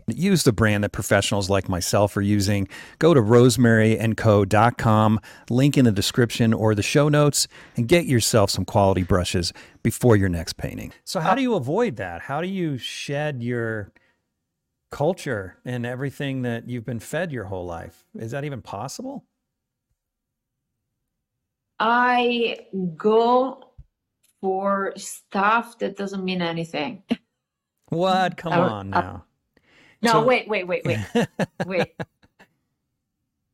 use the brand that professionals like myself are using. Go to rosemaryandco.com, link in the description or the show notes, and get yourself some quality brushes before your next painting. So, how do you avoid that? How do you shed your culture and everything that you've been fed your whole life? Is that even possible? I go for stuff that doesn't mean anything. What? Come on now. No, So- wait, wait, wait, wait, wait,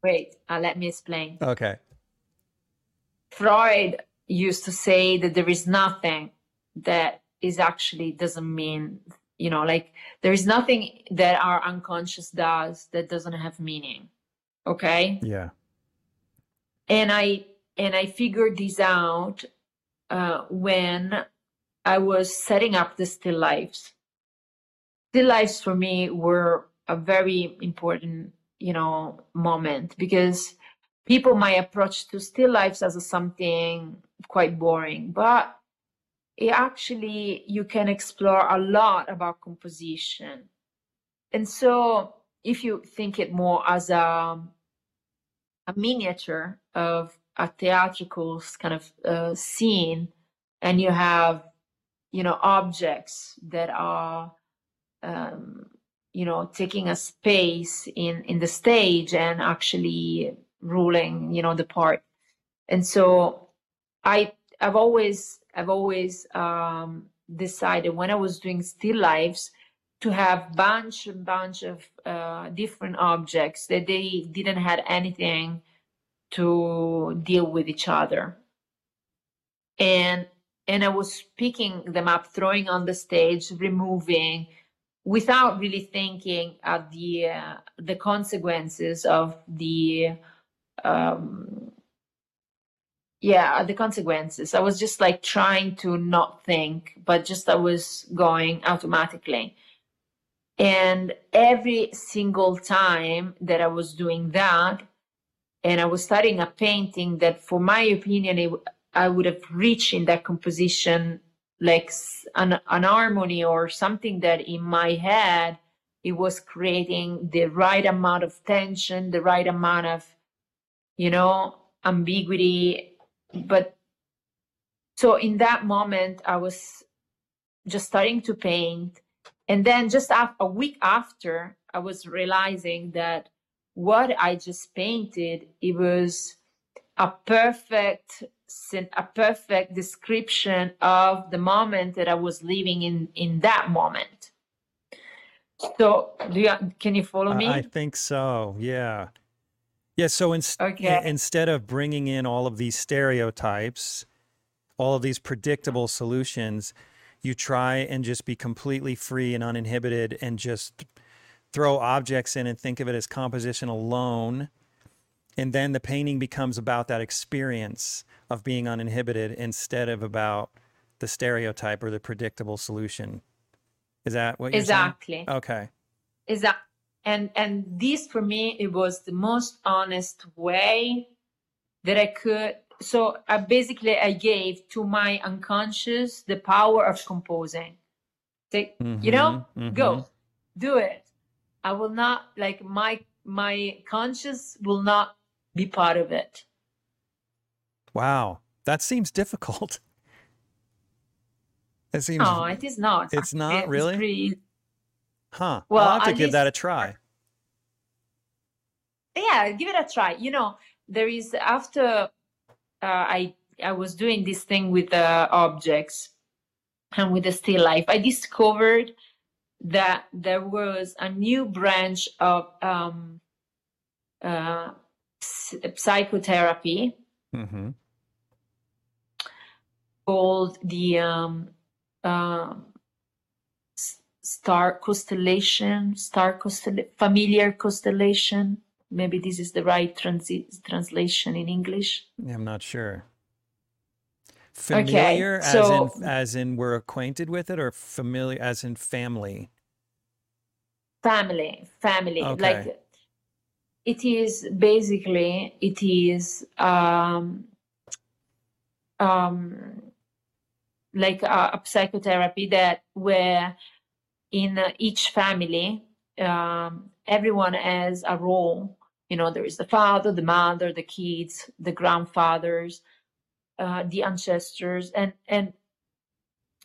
wait. Uh, let me explain. okay. Freud used to say that there is nothing that is actually doesn't mean, you know, like there is nothing that our unconscious does that doesn't have meaning. Okay. Yeah. and I and I figured this out uh, when I was setting up the still lives. Still lives for me were a very important, you know, moment because people might approach to still lives as a something quite boring, but it actually you can explore a lot about composition. And so if you think it more as a a miniature of a theatrical kind of uh, scene and you have you know objects that are um, you know taking a space in in the stage and actually ruling you know the part. And so i i've always i've always um decided when i was doing still lives to have bunch and bunch of uh, different objects that they didn't had anything to deal with each other. And and i was picking them up throwing on the stage removing without really thinking of the uh, the consequences of the um yeah the consequences. I was just like trying to not think but just i was going automatically. And every single time that i was doing that and i was studying a painting that for my opinion it, i would have reached in that composition like an, an harmony or something that in my head it was creating the right amount of tension the right amount of you know ambiguity. But so in that moment i was just starting to paint. And then just a week after i was realizing that what i just painted it was a perfect a perfect description of the moment that i was living in in that moment so do you can you follow me I think so. Yeah. Yeah. So inst- Okay. instead of bringing in all of these stereotypes, all of these predictable solutions, you try and just be completely free and uninhibited and just throw objects in and think of it as composition alone. And then the painting becomes about that experience of being uninhibited instead of about the stereotype or the predictable solution. Is that what you're exactly saying? Okay. exactly and and this for me it was the most honest way that i could so i basically i gave to my unconscious the power of composing Say, you know Mhm, mhm. go do it i will not like my my conscious will not be part of it Wow, that seems difficult. It seems, no it is not It's not, It's really? pretty- huh? well, I'll have to give that a try. yeah give it a try you know there is after uh, i i was doing this thing with the objects and with the still life i discovered that there was a new branch of um, uh, ps- psychotherapy hmm called the um, uh, star constellation star constel- familiar constellation maybe this is the right transi- translation in english I'm not sure. Familiar, as so- in as in we're acquainted with it, or familiar as in family. Family family Okay. like it is basically it is um um like a, a psychotherapy that where in uh, each family um everyone has a role you know there is the father the mother the kids the grandfathers uh, the ancestors and and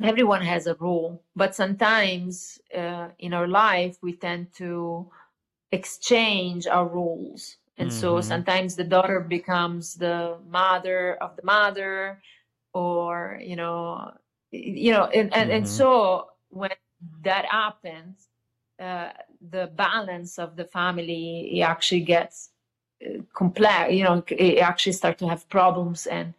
everyone has a role but sometimes uh, in our life we tend to exchange our roles and so Mhm. sometimes the daughter becomes the mother of the mother or you know you know and and, and Mhm. so when that happens uh, the balance of the family it actually gets uh, complex you know it actually start to have problems and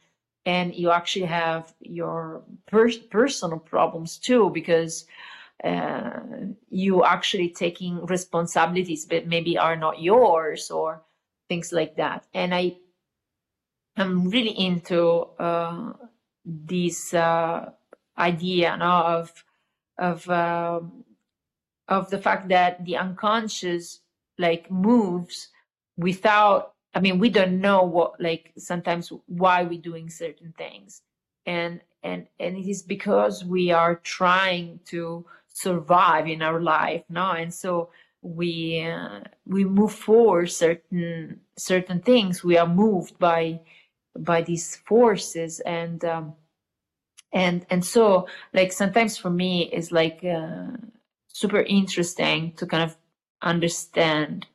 and you actually have your per- personal problems too because uh, you actually taking responsibilities that maybe are not yours or things like that. And i i'm really into uh, this uh, idea no, of of um, of the fact that the unconscious like moves without i mean we don't know what like sometimes why we're doing certain things. And and and it is because we are trying to survive in our life now, and so we uh, we move forward certain certain things. We are moved by by these forces and um and and so like sometimes for me it's like uh, super interesting to kind of understand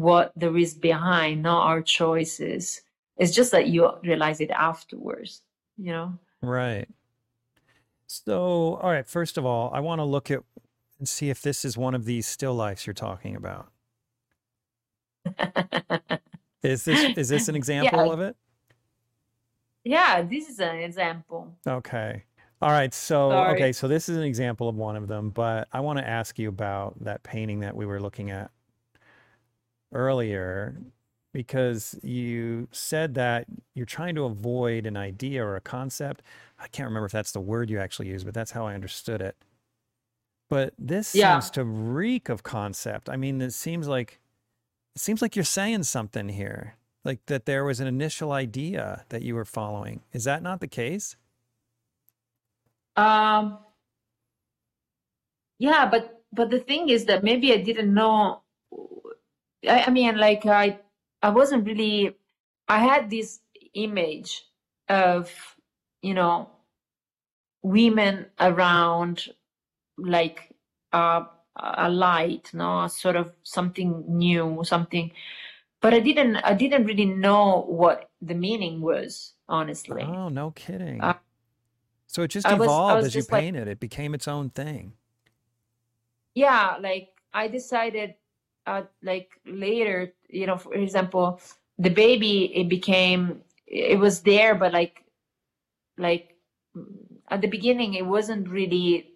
what there is behind not our choices it's just that you realize it afterwards you know Right. So, all right, first of all, I want to look at and see if this is one of these still lifes you're talking about. Is this is this an example yeah of it? yeah this is an example Okay. All right. So, Sorry. okay, so this is an example of one of them, but I want to ask you about that painting that we were looking at earlier because you said that you're trying to avoid an idea or a concept. I can't remember if that's the word you actually used, but that's how I understood it. But this Yeah. seems to reek of concept. I mean, it seems like it seems like you're saying something here, like that there was an initial idea that you were following. Is that not the case? Um, yeah but but the thing is that maybe i didn't know i, I mean like i i wasn't really i had this image of you know women around like uh, a light no sort of something new something but i didn't i didn't really know what the meaning was honestly Oh, no kidding. uh, So it just i evolved was as you just like painted. It became its own thing. yeah like i decided uh like later you know for example the baby it became it was there but like like at the beginning it wasn't really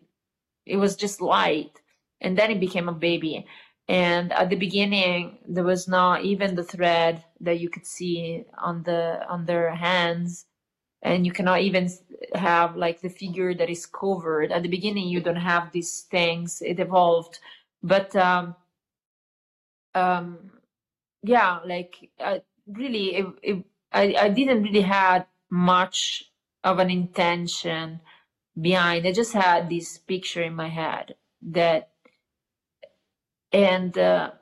it was just light and then it became a baby. And at the beginning there was not even the thread that you could see on the on their hands and you cannot even have like the figure that is covered. At the beginning you don't have these things it evolved. But um um yeah like I, really it, it, I, I didn't really had much of an intention behind. I just had this picture in my head that and uh,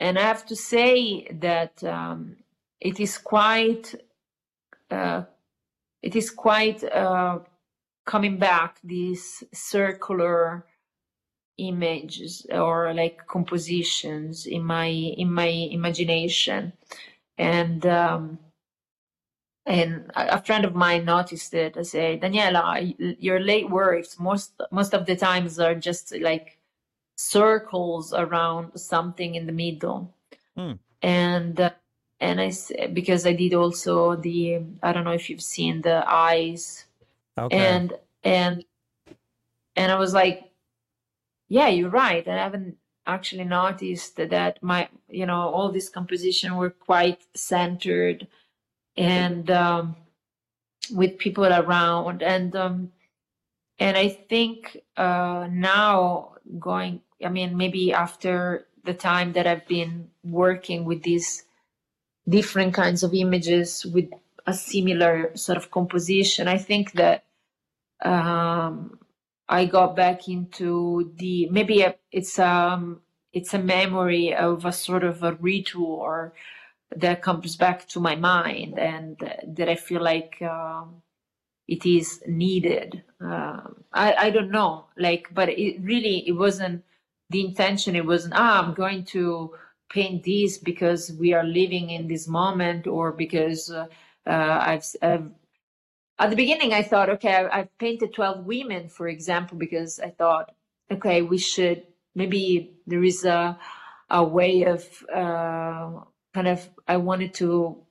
and i have to say that um, it is quite uh, it is quite uh, coming back this circular images or like compositions in my in my imagination and um and a friend of mine noticed it i say daniela your late works most most of the times are just like circles around something in the middle Hmm. and uh, and i because i did also the i don't know if you've seen the eyes Okay. and and and i was like yeah you're right. I haven't actually noticed that my you know all these composition were quite centered and um with people around. And um and i think uh now going i mean maybe after the time that i've been working with these different kinds of images with a similar sort of composition i think that um i got back into the maybe it's um it's a memory of a sort of a ritual that comes back to my mind and that i feel like um it is needed. Um i i don't know like but it really it wasn't the intention. It wasn't ah i'm going to paint this because we are living in this moment or because uh, uh, I've, I've at the beginning i thought okay I- i've painted 12 women for example because i thought okay we should maybe there is a a way of uh, kind of I wanted to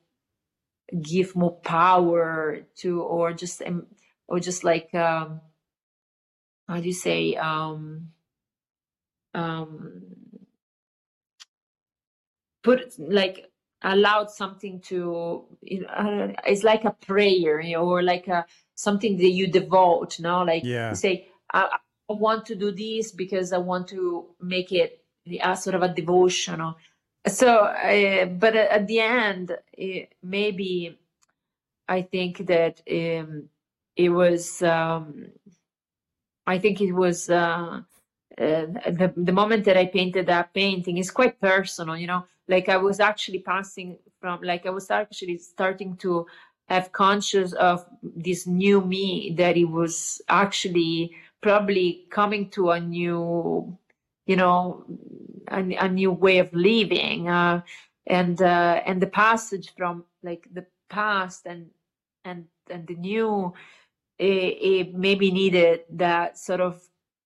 give more power to or just um, or just like um, how do you say um, um, put like allowed something to you know, it's like a prayer you know, or like a something that you devote you know like Yeah. you say I, I want to do this because i want to make it a sort of a devotional so uh, but at the end it, maybe i think that um, it was um, i think it was uh, the, the moment that I painted that painting is quite personal, you know, like I was actually passing from, like I was actually starting to have conscious of this new me that it was actually probably coming to a new, you know, a, a new way of living, uh, and uh, and the passage from like the past and and and the new, it, it maybe needed that sort of,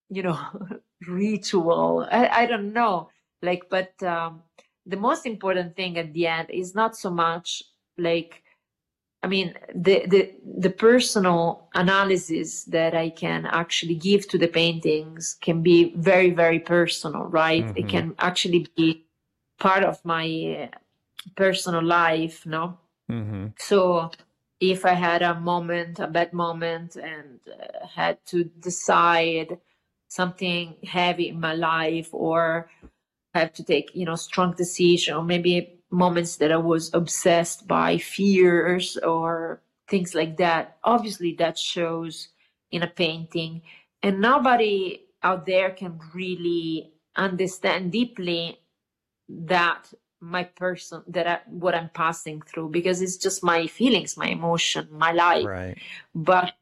you know. ritual I, I don't know like but um the most important thing at the end is not so much like i mean the the the personal analysis that i can actually give to the paintings can be very very personal right it Mhm. can actually be part of my uh, personal life no Mm-hmm. so if I had a moment, a bad moment, and uh, had to decide something heavy in my life, or have to take, you know, strong decision, or maybe moments that I was obsessed by fears or things like that, obviously that shows in a painting, and nobody out there can really understand deeply that my person that I, what i'm passing through because it's just my feelings my emotion my life. Right. but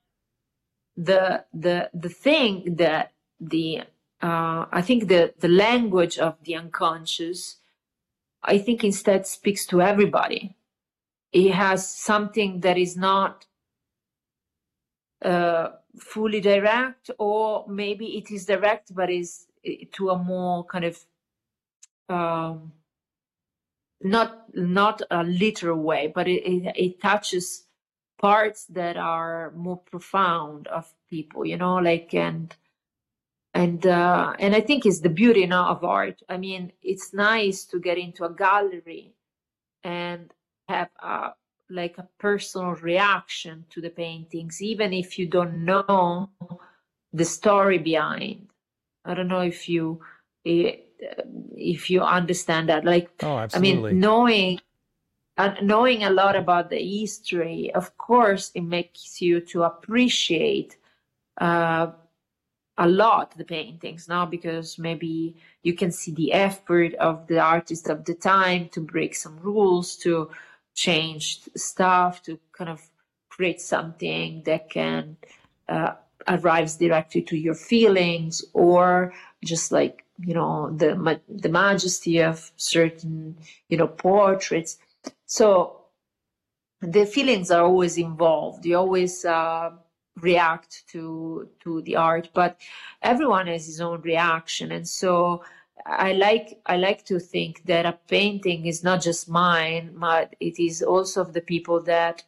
the the the thing that the uh, i think the the language of the unconscious i think instead speaks to everybody. It has something that is not uh, fully direct or maybe it is direct but is eh, to a more kind of um, not not a literal way, but it, it, it touches parts that are more profound of people, you know, like and and uh, and I think it's the beauty now of art. I mean, it's nice to get into a gallery and have a like a personal reaction to the paintings, even if you don't know the story behind. I don't know if you eh, if you understand that. Like Oh, I mean, knowing uh, knowing a lot about the history, of course, it makes you to appreciate uh, a lot the paintings now because maybe you can see the effort of the artist of the time to break some rules, to change stuff, to kind of create something that can uh, arrives directly to your feelings, or just like you know the ma- the majesty of certain you know portraits. So the feelings are always involved. You always uh, react to to the art, but everyone has his own reaction, and so I like I like to think that a painting is not just mine, but it is also of the people that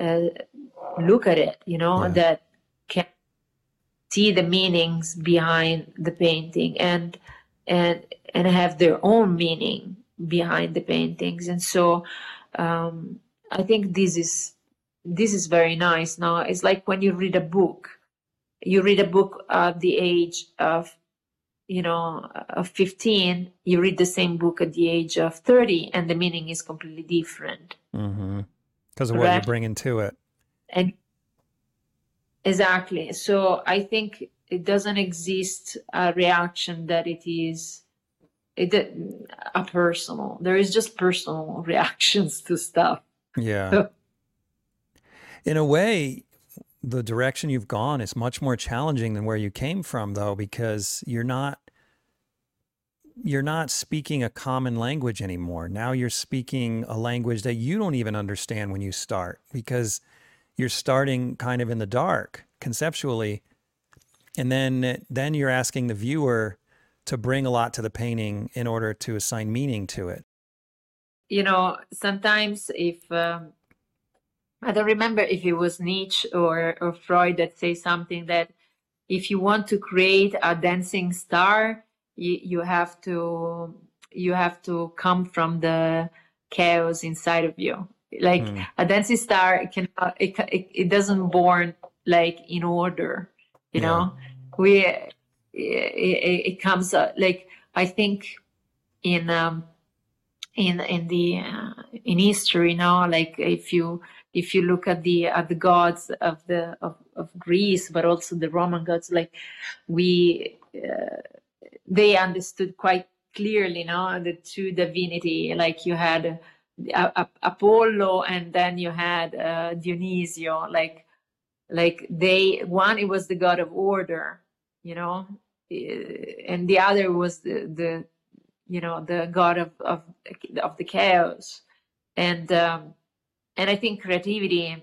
uh, look at it. You know Yeah. that can see the meanings behind the painting and and and have their own meaning behind the paintings and so um, i think this is this is very nice now it's like when you read a book you read a book at the age of you know of 15 you read the same book at the age of 30 and the meaning is completely different Mm-hmm. Because of what you're Correct. bringing to it. and exactly so i think it doesn't exist a reaction that it is it a personal there is just personal reactions to stuff Yeah. In a way, the direction you've gone is much more challenging than where you came from, though, because you're not you're not speaking a common language anymore. Now you're speaking a language that you don't even understand when you start because you're starting kind of in the dark conceptually. And then then you're asking the viewer to bring a lot to the painting in order to assign meaning to it. You know, sometimes if um, I don't remember if it was Nietzsche or, or Freud that say something that if you want to create a dancing star, you, you have to you have to come from the chaos inside of you. Like mm. a dancing star can it, it, it doesn't born like in order, you yeah. know. We it, it, comes uh, like I think in um in in the uh, in history, you know, like if you if you look at the at the gods of the of, of Greece, but also the Roman gods, like we uh, they understood quite clearly, no, the two divinity. Like you had uh, Apollo, and then you had uh, Dionisio. Like like they one it was the god of order, you know, uh, and the other was the the you know the god of of of the chaos, and. Um, and I think creativity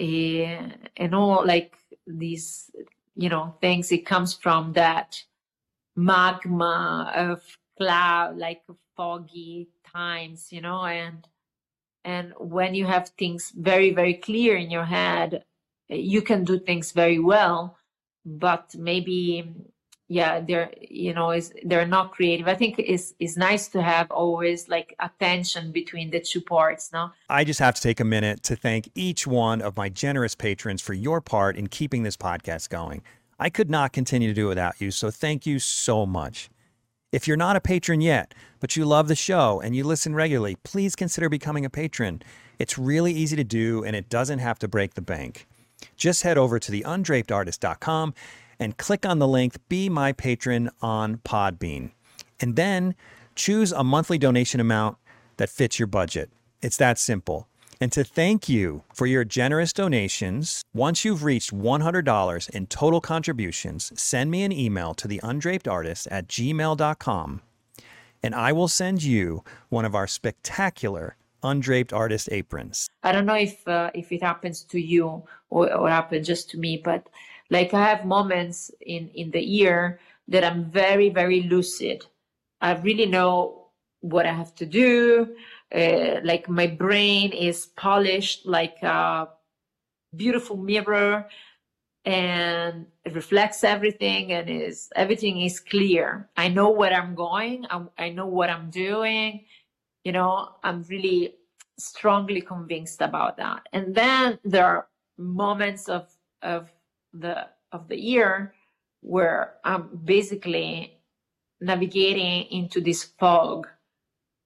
uh, and all like these you know things it comes from that magma of cloud like foggy times you know and and when you have things very very clear in your head you can do things very well but maybe yeah they're you know is they're not creative. I think it's it's nice to have always like a tension between the two parts no? I just have to take a minute to thank each one of my generous patrons for your part in keeping this podcast going. I could not continue to do it without you so thank you so much. If you're not a patron yet but you love the show and you listen regularly please consider becoming a patron. It's really easy to do and it doesn't have to break the bank. Just head over to theundrapedartist.com and click on the link Be My Patron on Podbean. And then choose a monthly donation amount that fits your budget. It's that simple. And to thank you for your generous donations, once you've reached $100 in total contributions, send me an email to the undraped artist at gmail.com and I will send you one of our spectacular undraped artist aprons. I don't know if uh, if it happens to you or, or happened just to me, but like I have moments in in the year that I'm very very lucid. I really know what I have to do. Uh, like my brain is polished like a beautiful mirror and it reflects everything and is everything is clear i know where i'm going I, I know what i'm doing you know i'm really strongly convinced about that and then there are moments of of the of the year where I'm basically navigating into this fog.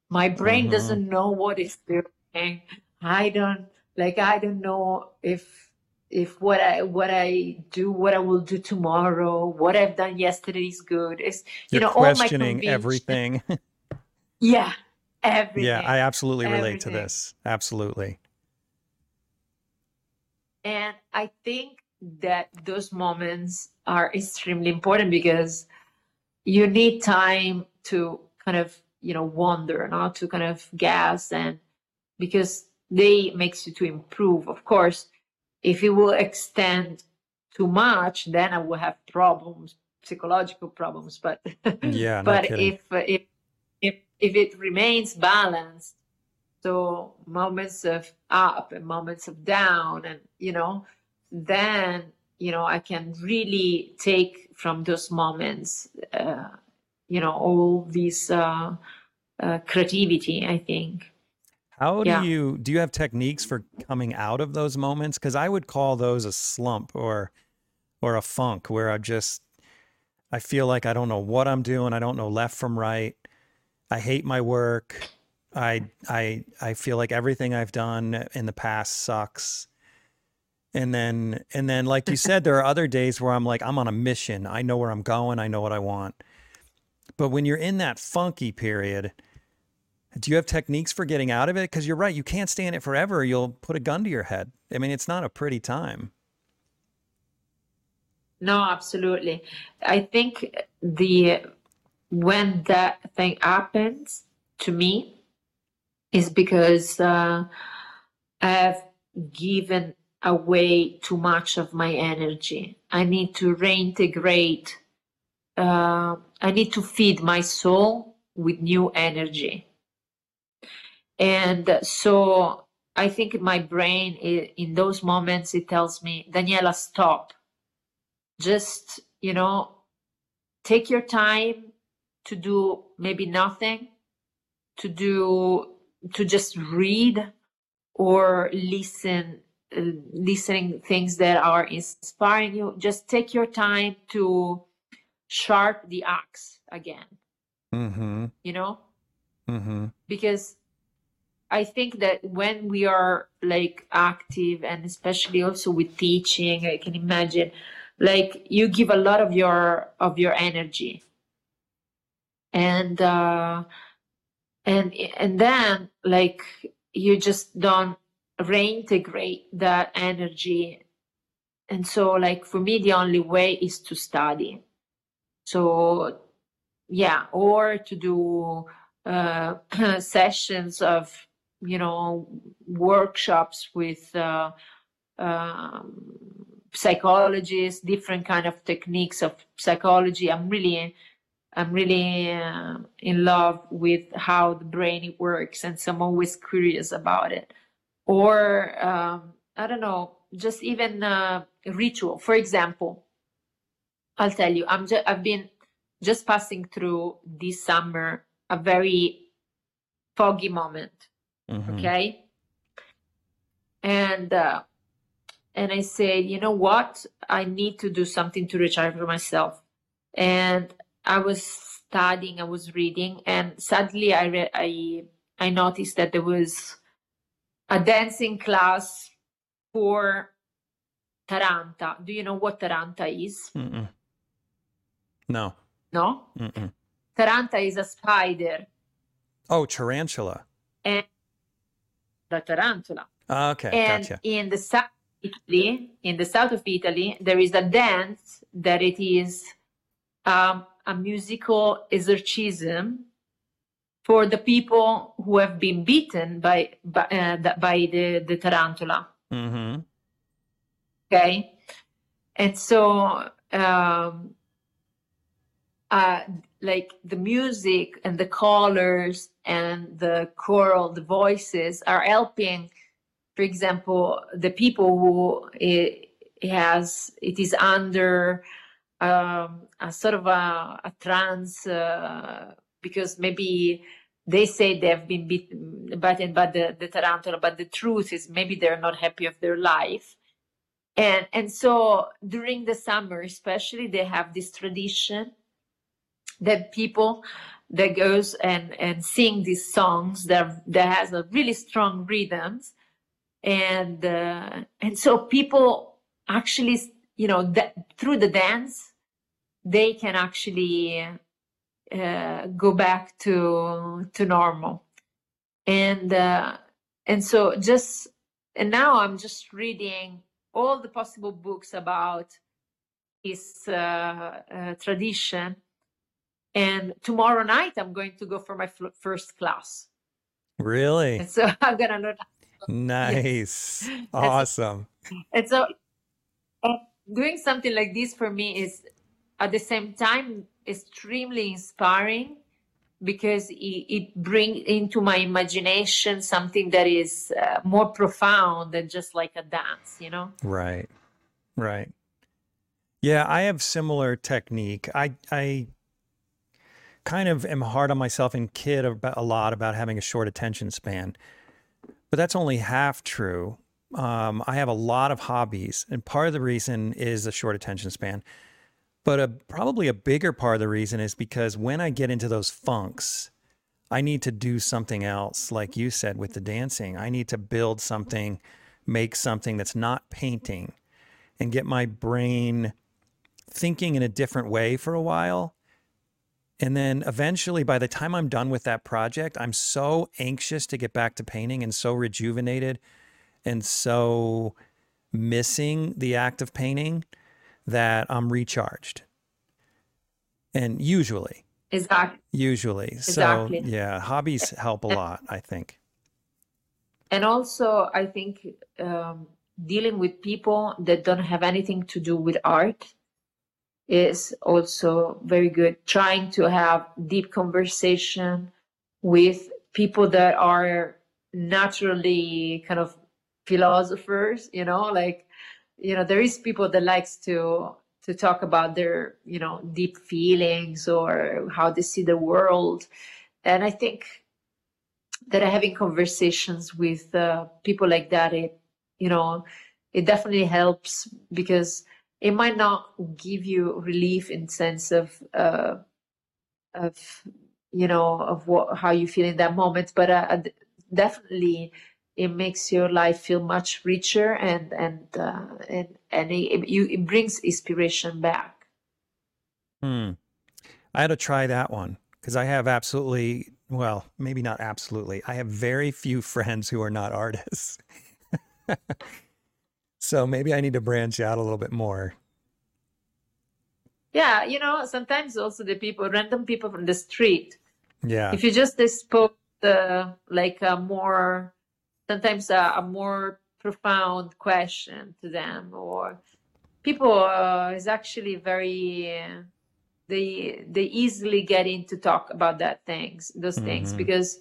My brain mm-hmm. doesn't know what it's doing. I don't like I don't know if if what I what I do, what I will do tomorrow, what I've done yesterday is good. It's you You're know questioning everything. yeah, everything. Yeah, I absolutely relate everything. to this. Absolutely. And I think that those moments are extremely important because you need time to kind of you know wander not to kind of gas and because they makes you to improve. Of course if it will extend too much then i will have problems psychological problems but yeah but if if if if it remains balanced so moments of up and moments of down and you know then you know i can really take from those moments uh, you know all this uh, uh, creativity i think. How do yeah. you do you have techniques for coming out of those moments? Because i would call those a slump or or a funk where i just i feel like i don't know what i'm doing. I don't know left from right. I hate my work. I i i feel like everything i've done in the past sucks and then and then like you said there are other days where i'm like i'm on a mission. I know where i'm going. I know what i want. But when you're in that funky period do you have techniques for getting out of it? Because you're right you can't stay in it forever. You'll put a gun to your head. I mean it's not a pretty time. No absolutely. I think the when that thing happens to me is because uh, i have given away too much of my energy. I need to reintegrate uh, I need to feed my soul with new energy. And so I think my brain, in those moments, it tells me, Daniela, stop. Just, you know, take your time to do maybe nothing, to do, to just read or listen listening things that are inspiring you just take your time to sharp the axe again mm-hmm. you know mm-hmm. because i think that when we are like active and especially also with teaching i can imagine like you give a lot of your of your energy and uh and and then like you just don't reintegrate that energy. And so like for me the only way is to study. So yeah or to do uh, sessions of you know workshops with uh, um, psychologists different kind of techniques of psychology. I'm really i'm really uh, in love with how the brain works and so i'm always curious about it or um, I don't know, just even uh, ritual. For example, I'll tell you, I'm just I've been just passing through this summer a very foggy moment. Mm-hmm. Okay, and uh, and I said, you know what, I need to do something to recharge for myself, and I was studying, I was reading, and suddenly I re- I I noticed that there was a dancing class for Taranta. Do you know what Taranta is? Mm-mm. No. No? Mm-mm. Taranta is a spider. Oh, tarantula. And the tarantula. Okay, and gotcha. in the south of Italy, in the south of Italy, there is a dance that it is um, a musical exorcism for the people who have been beaten by by, uh, by the, the tarantula. Mm-hmm. Okay, and so um, uh, like the music and the colors and the choral, the voices are helping. For example, the people who it, it has it is under um, a sort of a, a trance. Uh, because maybe they say they've been bitten, bitten by the, the tarantula, but the truth is maybe they're not happy of their life. And, and so during the summer, especially, they have this tradition that people that goes and, and sing these songs that, that has a really strong rhythms. And, uh, and so people actually, you know, that through the dance, they can actually uh, go back to to normal and uh, and so just and now i'm just reading all the possible books about his uh, uh tradition and tomorrow night i'm going to go for my f- first class Really? and so i'm gonna learn Nice. Awesome. and so uh, doing something like this for me is at the same time extremely inspiring because it, it brings into my imagination something that is uh, more profound than just like a dance you know Right. Right. Yeah, I have similar technique. I I kind of am hard on myself and kid about a lot about having a short attention span. But that's only half true. Um, I have a lot of hobbies, and part of the reason is a short attention span. But a, probably a bigger part of the reason is because when I get into those funks, I need to do something else, like you said with the dancing. I need to build something, make something that's not painting, and get my brain thinking in a different way for a while. And then eventually, by the time I'm done with that project, I'm so anxious to get back to painting and so rejuvenated and so missing the act of painting that I'm recharged. And usually, exactly usually. Exactly. So, yeah, hobbies help a lot, I think. and also i think um, dealing with people that don't have anything to do with art is also very good. Trying to have deep conversation with people that are naturally kind of philosophers, you know, like you know, there is people that likes to to talk about their, you know, deep feelings or how they see the world. And I think that having conversations with uh, people like that, it, you know, it definitely helps because it might not give you relief in sense of uh, of you know of what how you feel in that moment but uh, definitely it makes your life feel much richer and and uh, and and it, it, you, it brings inspiration back. Hmm. I had to try that one because i have absolutely well maybe not absolutely i have very few friends who are not artists. So maybe i need to branch out a little bit more. Yeah you know sometimes also the people random people from the street. Yeah. If you just spoke the like a more sometimes a, a more profound question to them or people uh, is actually very uh, they they easily get into talk about that things those mm-hmm. things because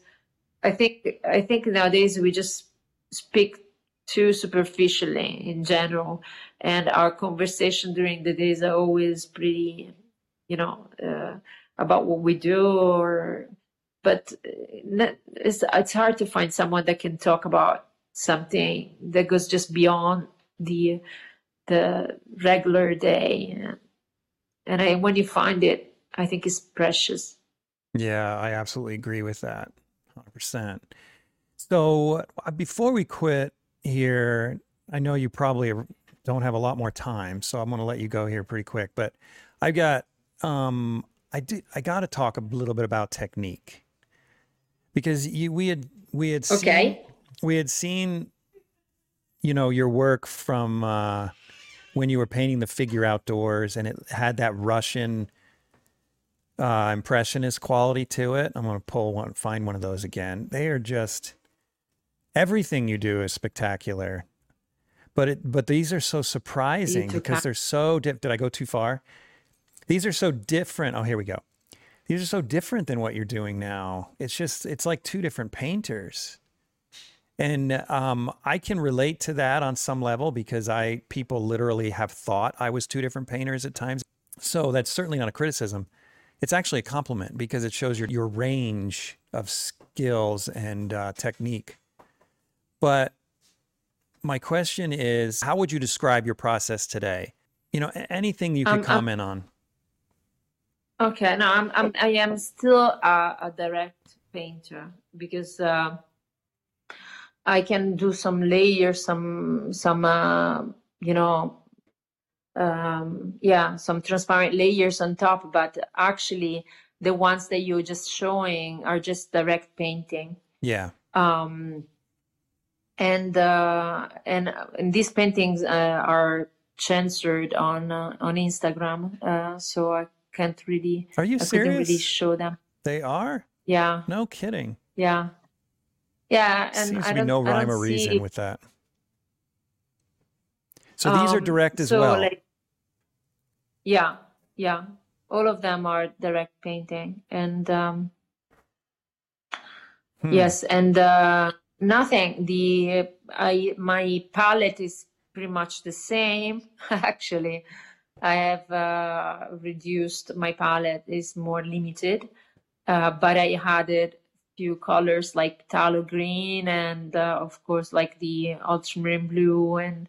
i think i think nowadays we just speak too superficially in general and our conversation during the days are always pretty you know uh, about what we do or but uh, it's, it's hard to find someone that can talk about something that goes just beyond the the regular day. And I, when you find it i think it's precious. Yeah i absolutely agree with that 100% so uh, before we quit here i know you probably don't have a lot more time so i'm going to let you go here pretty quick but i've got um i did i got to talk a little bit about technique because you we had we had okay. seen, we had seen you know your work from uh, when you were painting the figure outdoors and it had that Russian uh, impressionist quality to it. I'm going to pull one find one of those again. They are just everything you do is spectacular. But it but these are so surprising because they're so Did I go too far? These are so different. Oh, here we go these are so different than what you're doing now. It's just it's like two different painters. And um, I can relate to that on some level because I people literally have thought I was two different painters at times. So that's certainly not a criticism. It's actually a compliment because it shows your your range of skills and uh, technique. But my question is, how would you describe your process today? You know, anything you could um, comment um, on. Okay, no, I'm, I'm I am still a, a direct painter because uh, I can do some layers, some some uh, you know, um, yeah, some transparent layers on top. But actually, the ones that you're just showing are just direct painting. Yeah. Um, and uh, and, and these paintings uh, are censored on uh, on Instagram, uh, so I can't really. Are you I serious? Really show them. They are. Yeah. No kidding. Yeah. Yeah, and seems I to be no rhyme or reason with that. So these um, are direct as so well. Like, yeah, yeah. All of them are direct painting, and um, hmm. yes, and uh, nothing. The I my palette is pretty much the same actually I have uh, reduced my palette is more limited, uh, but I added a few colors like phthalo green and uh, of course like the ultramarine blue and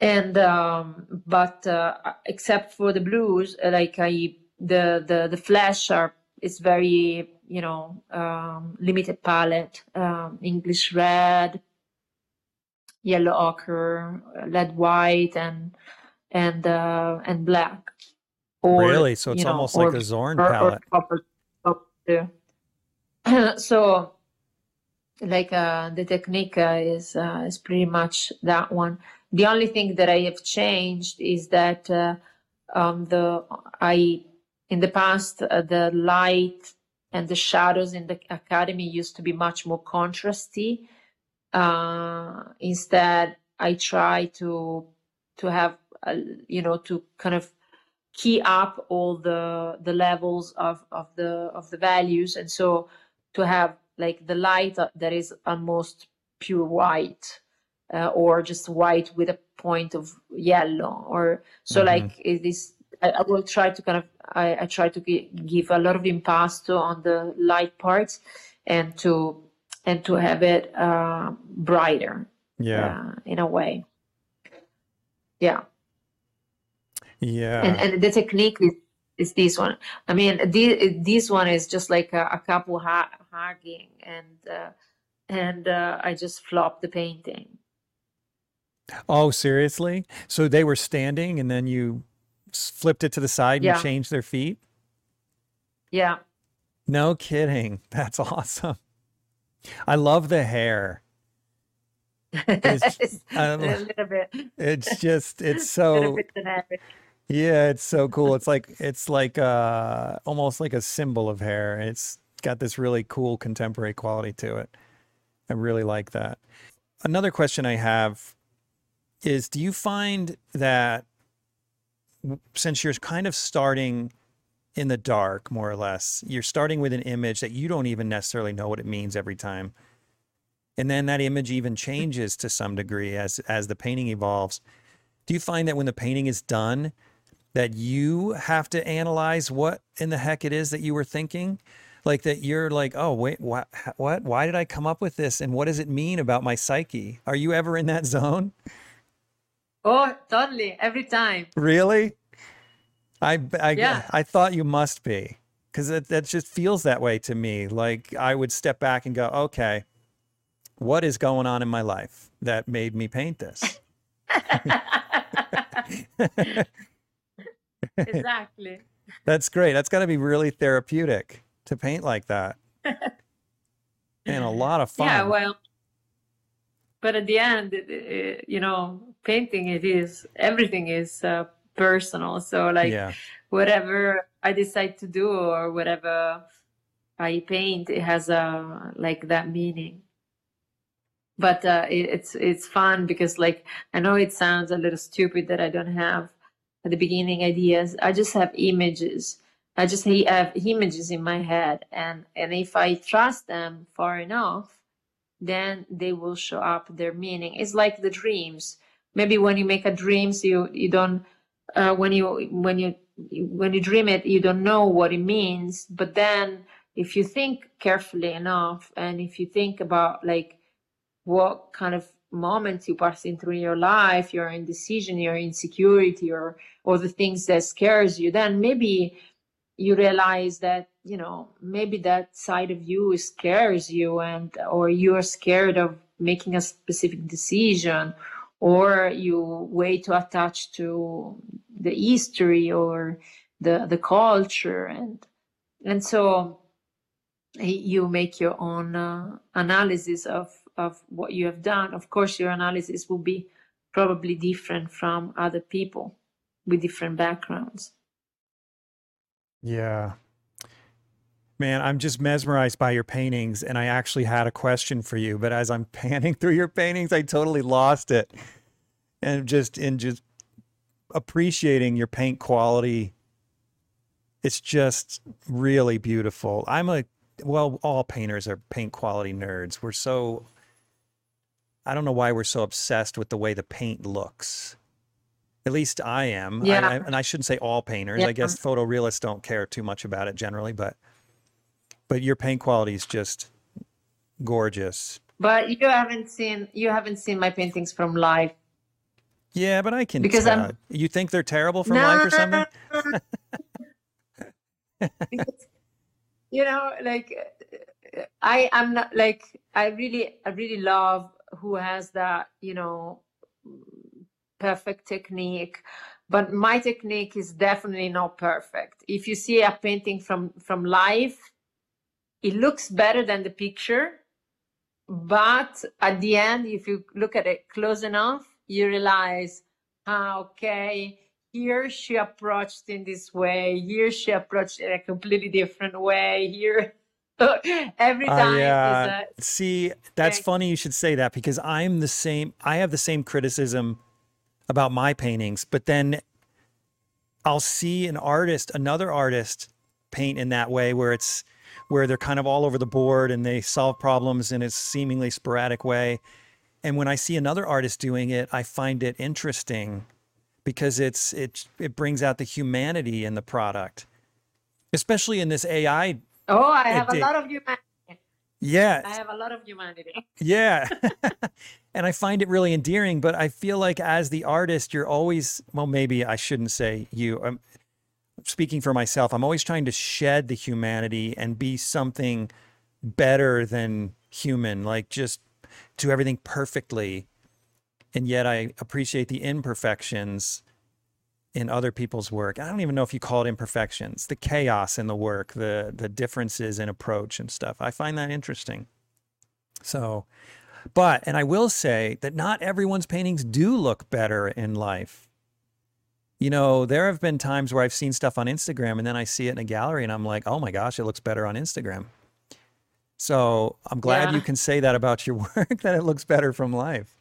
and um, but uh, except for the blues like I the the the flash are is very you know um, limited palette um, English red yellow ochre lead white and and uh, and black. Or, really? So it's almost know, like or, a Zorn palette. Or, or so, like uh, the technique uh, is uh, is pretty much that one. The only thing that I have changed is that uh, um, the I in the past uh, the light and the shadows in the academy used to be much more contrasty. Uh, instead, I try to to have you know, to kind of key up all the the levels of of the of the values. And so to have like the light that is almost pure white uh, or just white with a point of yellow or so mm-hmm. like it is I, I, will try to kind of I, I try to g- give a lot of impasto on the light parts and to and to have it uh, brighter yeah. uh, in a way. Yeah yeah. And, and the technique is, is this one. I mean this, this one is just like a, a couple ha- hugging and uh, and uh, i just flopped the painting. Oh seriously? So they were standing and then you flipped it to the side and yeah. changed their feet? Yeah. No kidding. That's awesome. I love the hair. It's, a little bit. It's just it's so yeah, it's so cool. It's like it's like uh almost like a symbol of hair. It's got this really cool contemporary quality to it. I really like that. Another question I have is do you find that since you're kind of starting in the dark more or less, you're starting with an image that you don't even necessarily know what it means every time. And then that image even changes to some degree as as the painting evolves. Do you find that when the painting is done, that you have to analyze what in the heck it is that you were thinking? Like that you're like oh wait what what? Why did i come up with this? And what does it mean about my psyche? Are you ever in that zone? Oh totally. Every time. Really? I i, yeah. I thought you must be because that, that just feels that way to me. Like i would step back and go okay what is going on in my life that made me paint this exactly. That's great. That's got to be really therapeutic to paint like that. and a lot of fun. Yeah, well, but at the end, it, it, you know, painting it is everything is uh, personal. So like yeah. whatever I decide to do or whatever I paint, it has a like that meaning. But uh, it, it's it's fun because like I know it sounds a little stupid that I don't have at the beginning ideas. I just have images. I just have images in my head and and if i trust them far enough then they will show up their meaning. It's like the dreams. Maybe when you make a dreams you you don't uh, when you when you when you dream it you don't know what it means. But then if you think carefully enough and if you think about like what kind of moments you passing through in your life, your indecision, your insecurity, or or the things that scares you, then maybe you realize that you know maybe that side of you scares you, and or you are scared of making a specific decision, or you way too attached to the history or the the culture, and and so you make your own uh, analysis of of what you have done, of course, your analysis will be probably different from other people with different backgrounds. Yeah. Man, I'm just mesmerized by your paintings. And I actually had a question for you, but as I'm panning through your paintings, I totally lost it. And just in just appreciating your paint quality. It's just really beautiful. I'm a well, all painters are paint quality nerds. We're so I don't know why we're so obsessed with the way the paint looks. At least I am. Yeah. I, I, and I shouldn't say all painters. Yeah. I guess photorealists don't care too much about it generally, but but your paint quality is just gorgeous. But you haven't seen you haven't seen my paintings from life. Yeah, but I can because tell. I'm, you think they're terrible from no, life or something? because, you know, like I am not like I really I really love who has that you know perfect technique but my technique is definitely not perfect. If you see a painting from from life it looks better than the picture but at the end if you look at it close enough you realize ah, okay here she approached in this way here she approached in a completely different way here every time. I, uh, see, that's funny you should say that because I'm the same. I have the same criticism about my paintings, but then I'll see an artist, another artist paint in that way where it's where they're kind of all over the board and they solve problems in a seemingly sporadic way. And when I see another artist doing it, I find it interesting because it's it it brings out the humanity in the product. Especially in this AI. Oh, I have it- a lot of humanity. Yeah. I have a lot of humanity. Yeah. and I find it really endearing, but I feel like as the artist, you're always, well, maybe I shouldn't say you. I'm speaking for myself. I'm always trying to shed the humanity and be something better than human, like just do everything perfectly. And yet I appreciate the imperfections in other people's work. I don't even know if you call it imperfections, the chaos in the work, the the differences in approach and stuff. I find that interesting. So, but and I will say that not everyone's paintings do look better in life. You know, there have been times where I've seen stuff on Instagram and then I see it in a gallery and I'm like, "Oh my gosh, it looks better on Instagram." So, I'm glad Yeah. you can say that about your work that it looks better from life.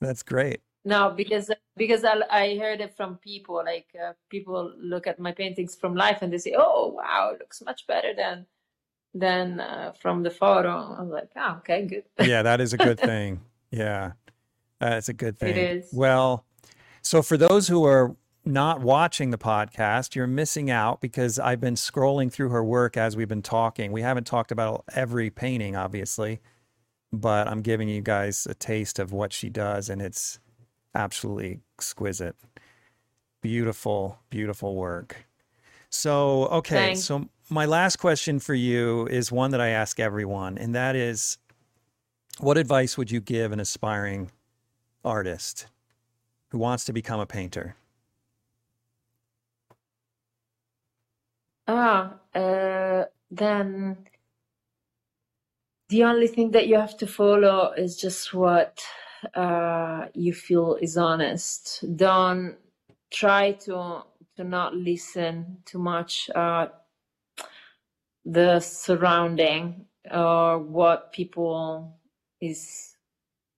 That's great. No, because because I, I heard it from people. Like uh, people look at my paintings from life and they say, "Oh, wow, it looks much better than than uh, from the photo." I'm like, "Oh, okay, good." yeah, that is a good thing. Yeah, that's a good thing. is. Well, so for those who are not watching the podcast, you're missing out because I've been scrolling through her work as we've been talking. We haven't talked about every painting, obviously, but I'm giving you guys a taste of what she does, and it's absolutely exquisite. Beautiful, beautiful work. So, okay, so my last question for you is one that I ask everyone, and that is what advice would you give an aspiring artist who wants to become a painter? Ah, uh, then the only thing that you have to follow is just what uh, you feel is honest. Don't try to to not listen too much uh, the surrounding or what people is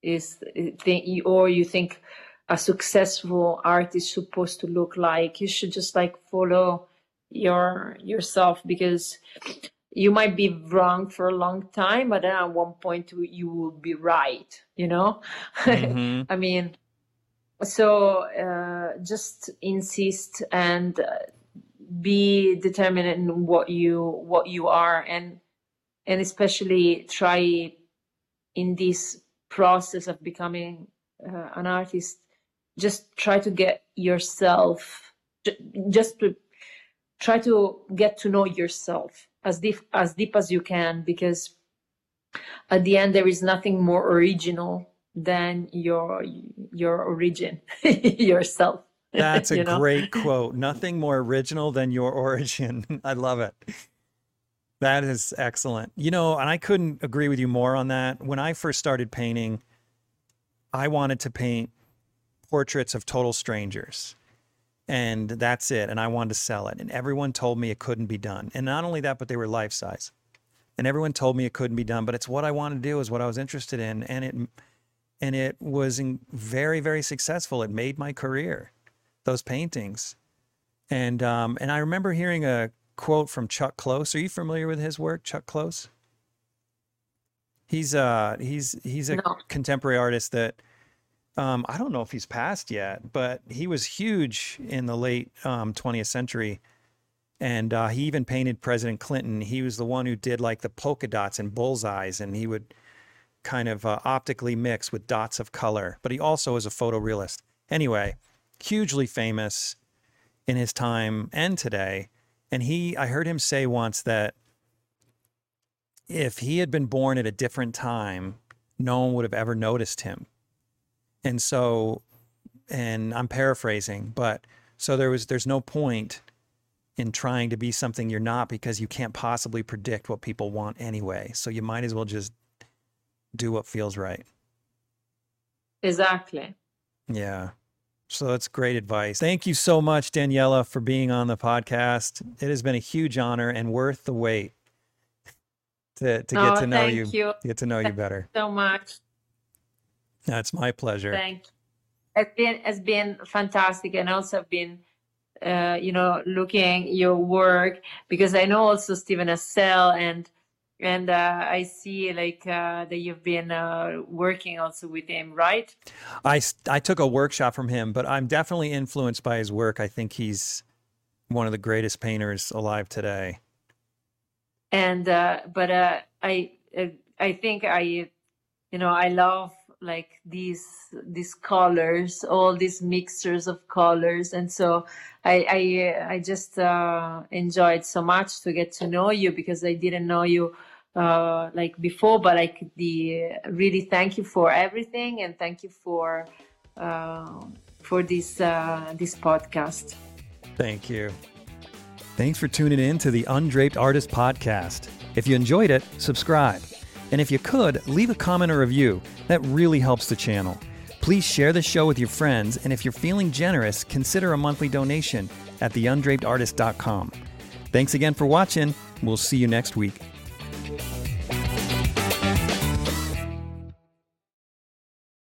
is think or you think a successful art is supposed to look like. You should just like follow your yourself because you might be wrong for a long time but then at one point you- will be right you know Mhm. i mean so uh, just insist and uh, be determined in what you what you are and and especially try in this process of becoming uh, an artist just try to get yourself just to try to get to know yourself as deep as deep as you can because at the end there is nothing more original than your your origin yourself That's a you know? great quote. Nothing more original than your origin. I love it. That is excellent. You know, and I couldn't agree with you more on that. When I first started painting, I wanted to paint portraits of total strangers. And that's it. And I wanted to sell it. And everyone told me it couldn't be done. And not only that, but they were life size. And everyone told me it couldn't be done, but it's what I wanted to do, is what I was interested in. And it and it was in- very, very successful. It made my career those paintings. And um, and I remember hearing a quote from Chuck Close. Are you familiar with his work, Chuck Close? He's uh he's he's a No. contemporary artist that um, I don't know if he's passed yet, but he was huge in the late um, 20th century. And uh, he even painted President Clinton. He was the one who did like the polka dots and bullseyes, and he would kind of uh, optically mix with dots of color. But he also is a photorealist. Anyway, hugely famous in his time and today. And he, I heard him say once that if he had been born at a different time, no one would have ever noticed him. And so, and I'm paraphrasing, but so there was, there's no point in trying to be something you're not because you can't possibly predict what people want anyway. So you might as well just do what feels right. exactly Yeah. So that's great advice. Thank you so much, Daniela, for being on the podcast. It has been a huge honor and worth the wait to, to get oh, to know thank you, you get to know you better. so much That's my pleasure. Thank you. It's been it's been fantastic, and also been uh, you know, looking your work because I know also Steven Assael and and uh, I see like uh, that you've been uh, working also with him, right? I I took a workshop from him, but I'm definitely influenced by his work. I think he's one of the greatest painters alive today. And uh, but uh, I I think I you know I love like these these colors all these mixtures of colors. And so i i, I just uh, enjoyed so much to get to know you because i didn't know you uh, like before but like the really thank you for everything and thank you for uh, for this uh, this podcast. Thank you. Thanks for tuning in to the undraped artist podcast. If you enjoyed it subscribe and if you could, leave a comment or review. That really helps the channel. Please share the show with your friends, and if you're feeling generous, consider a monthly donation at theundrapedartist.com. Thanks again for watching. We'll see you next week.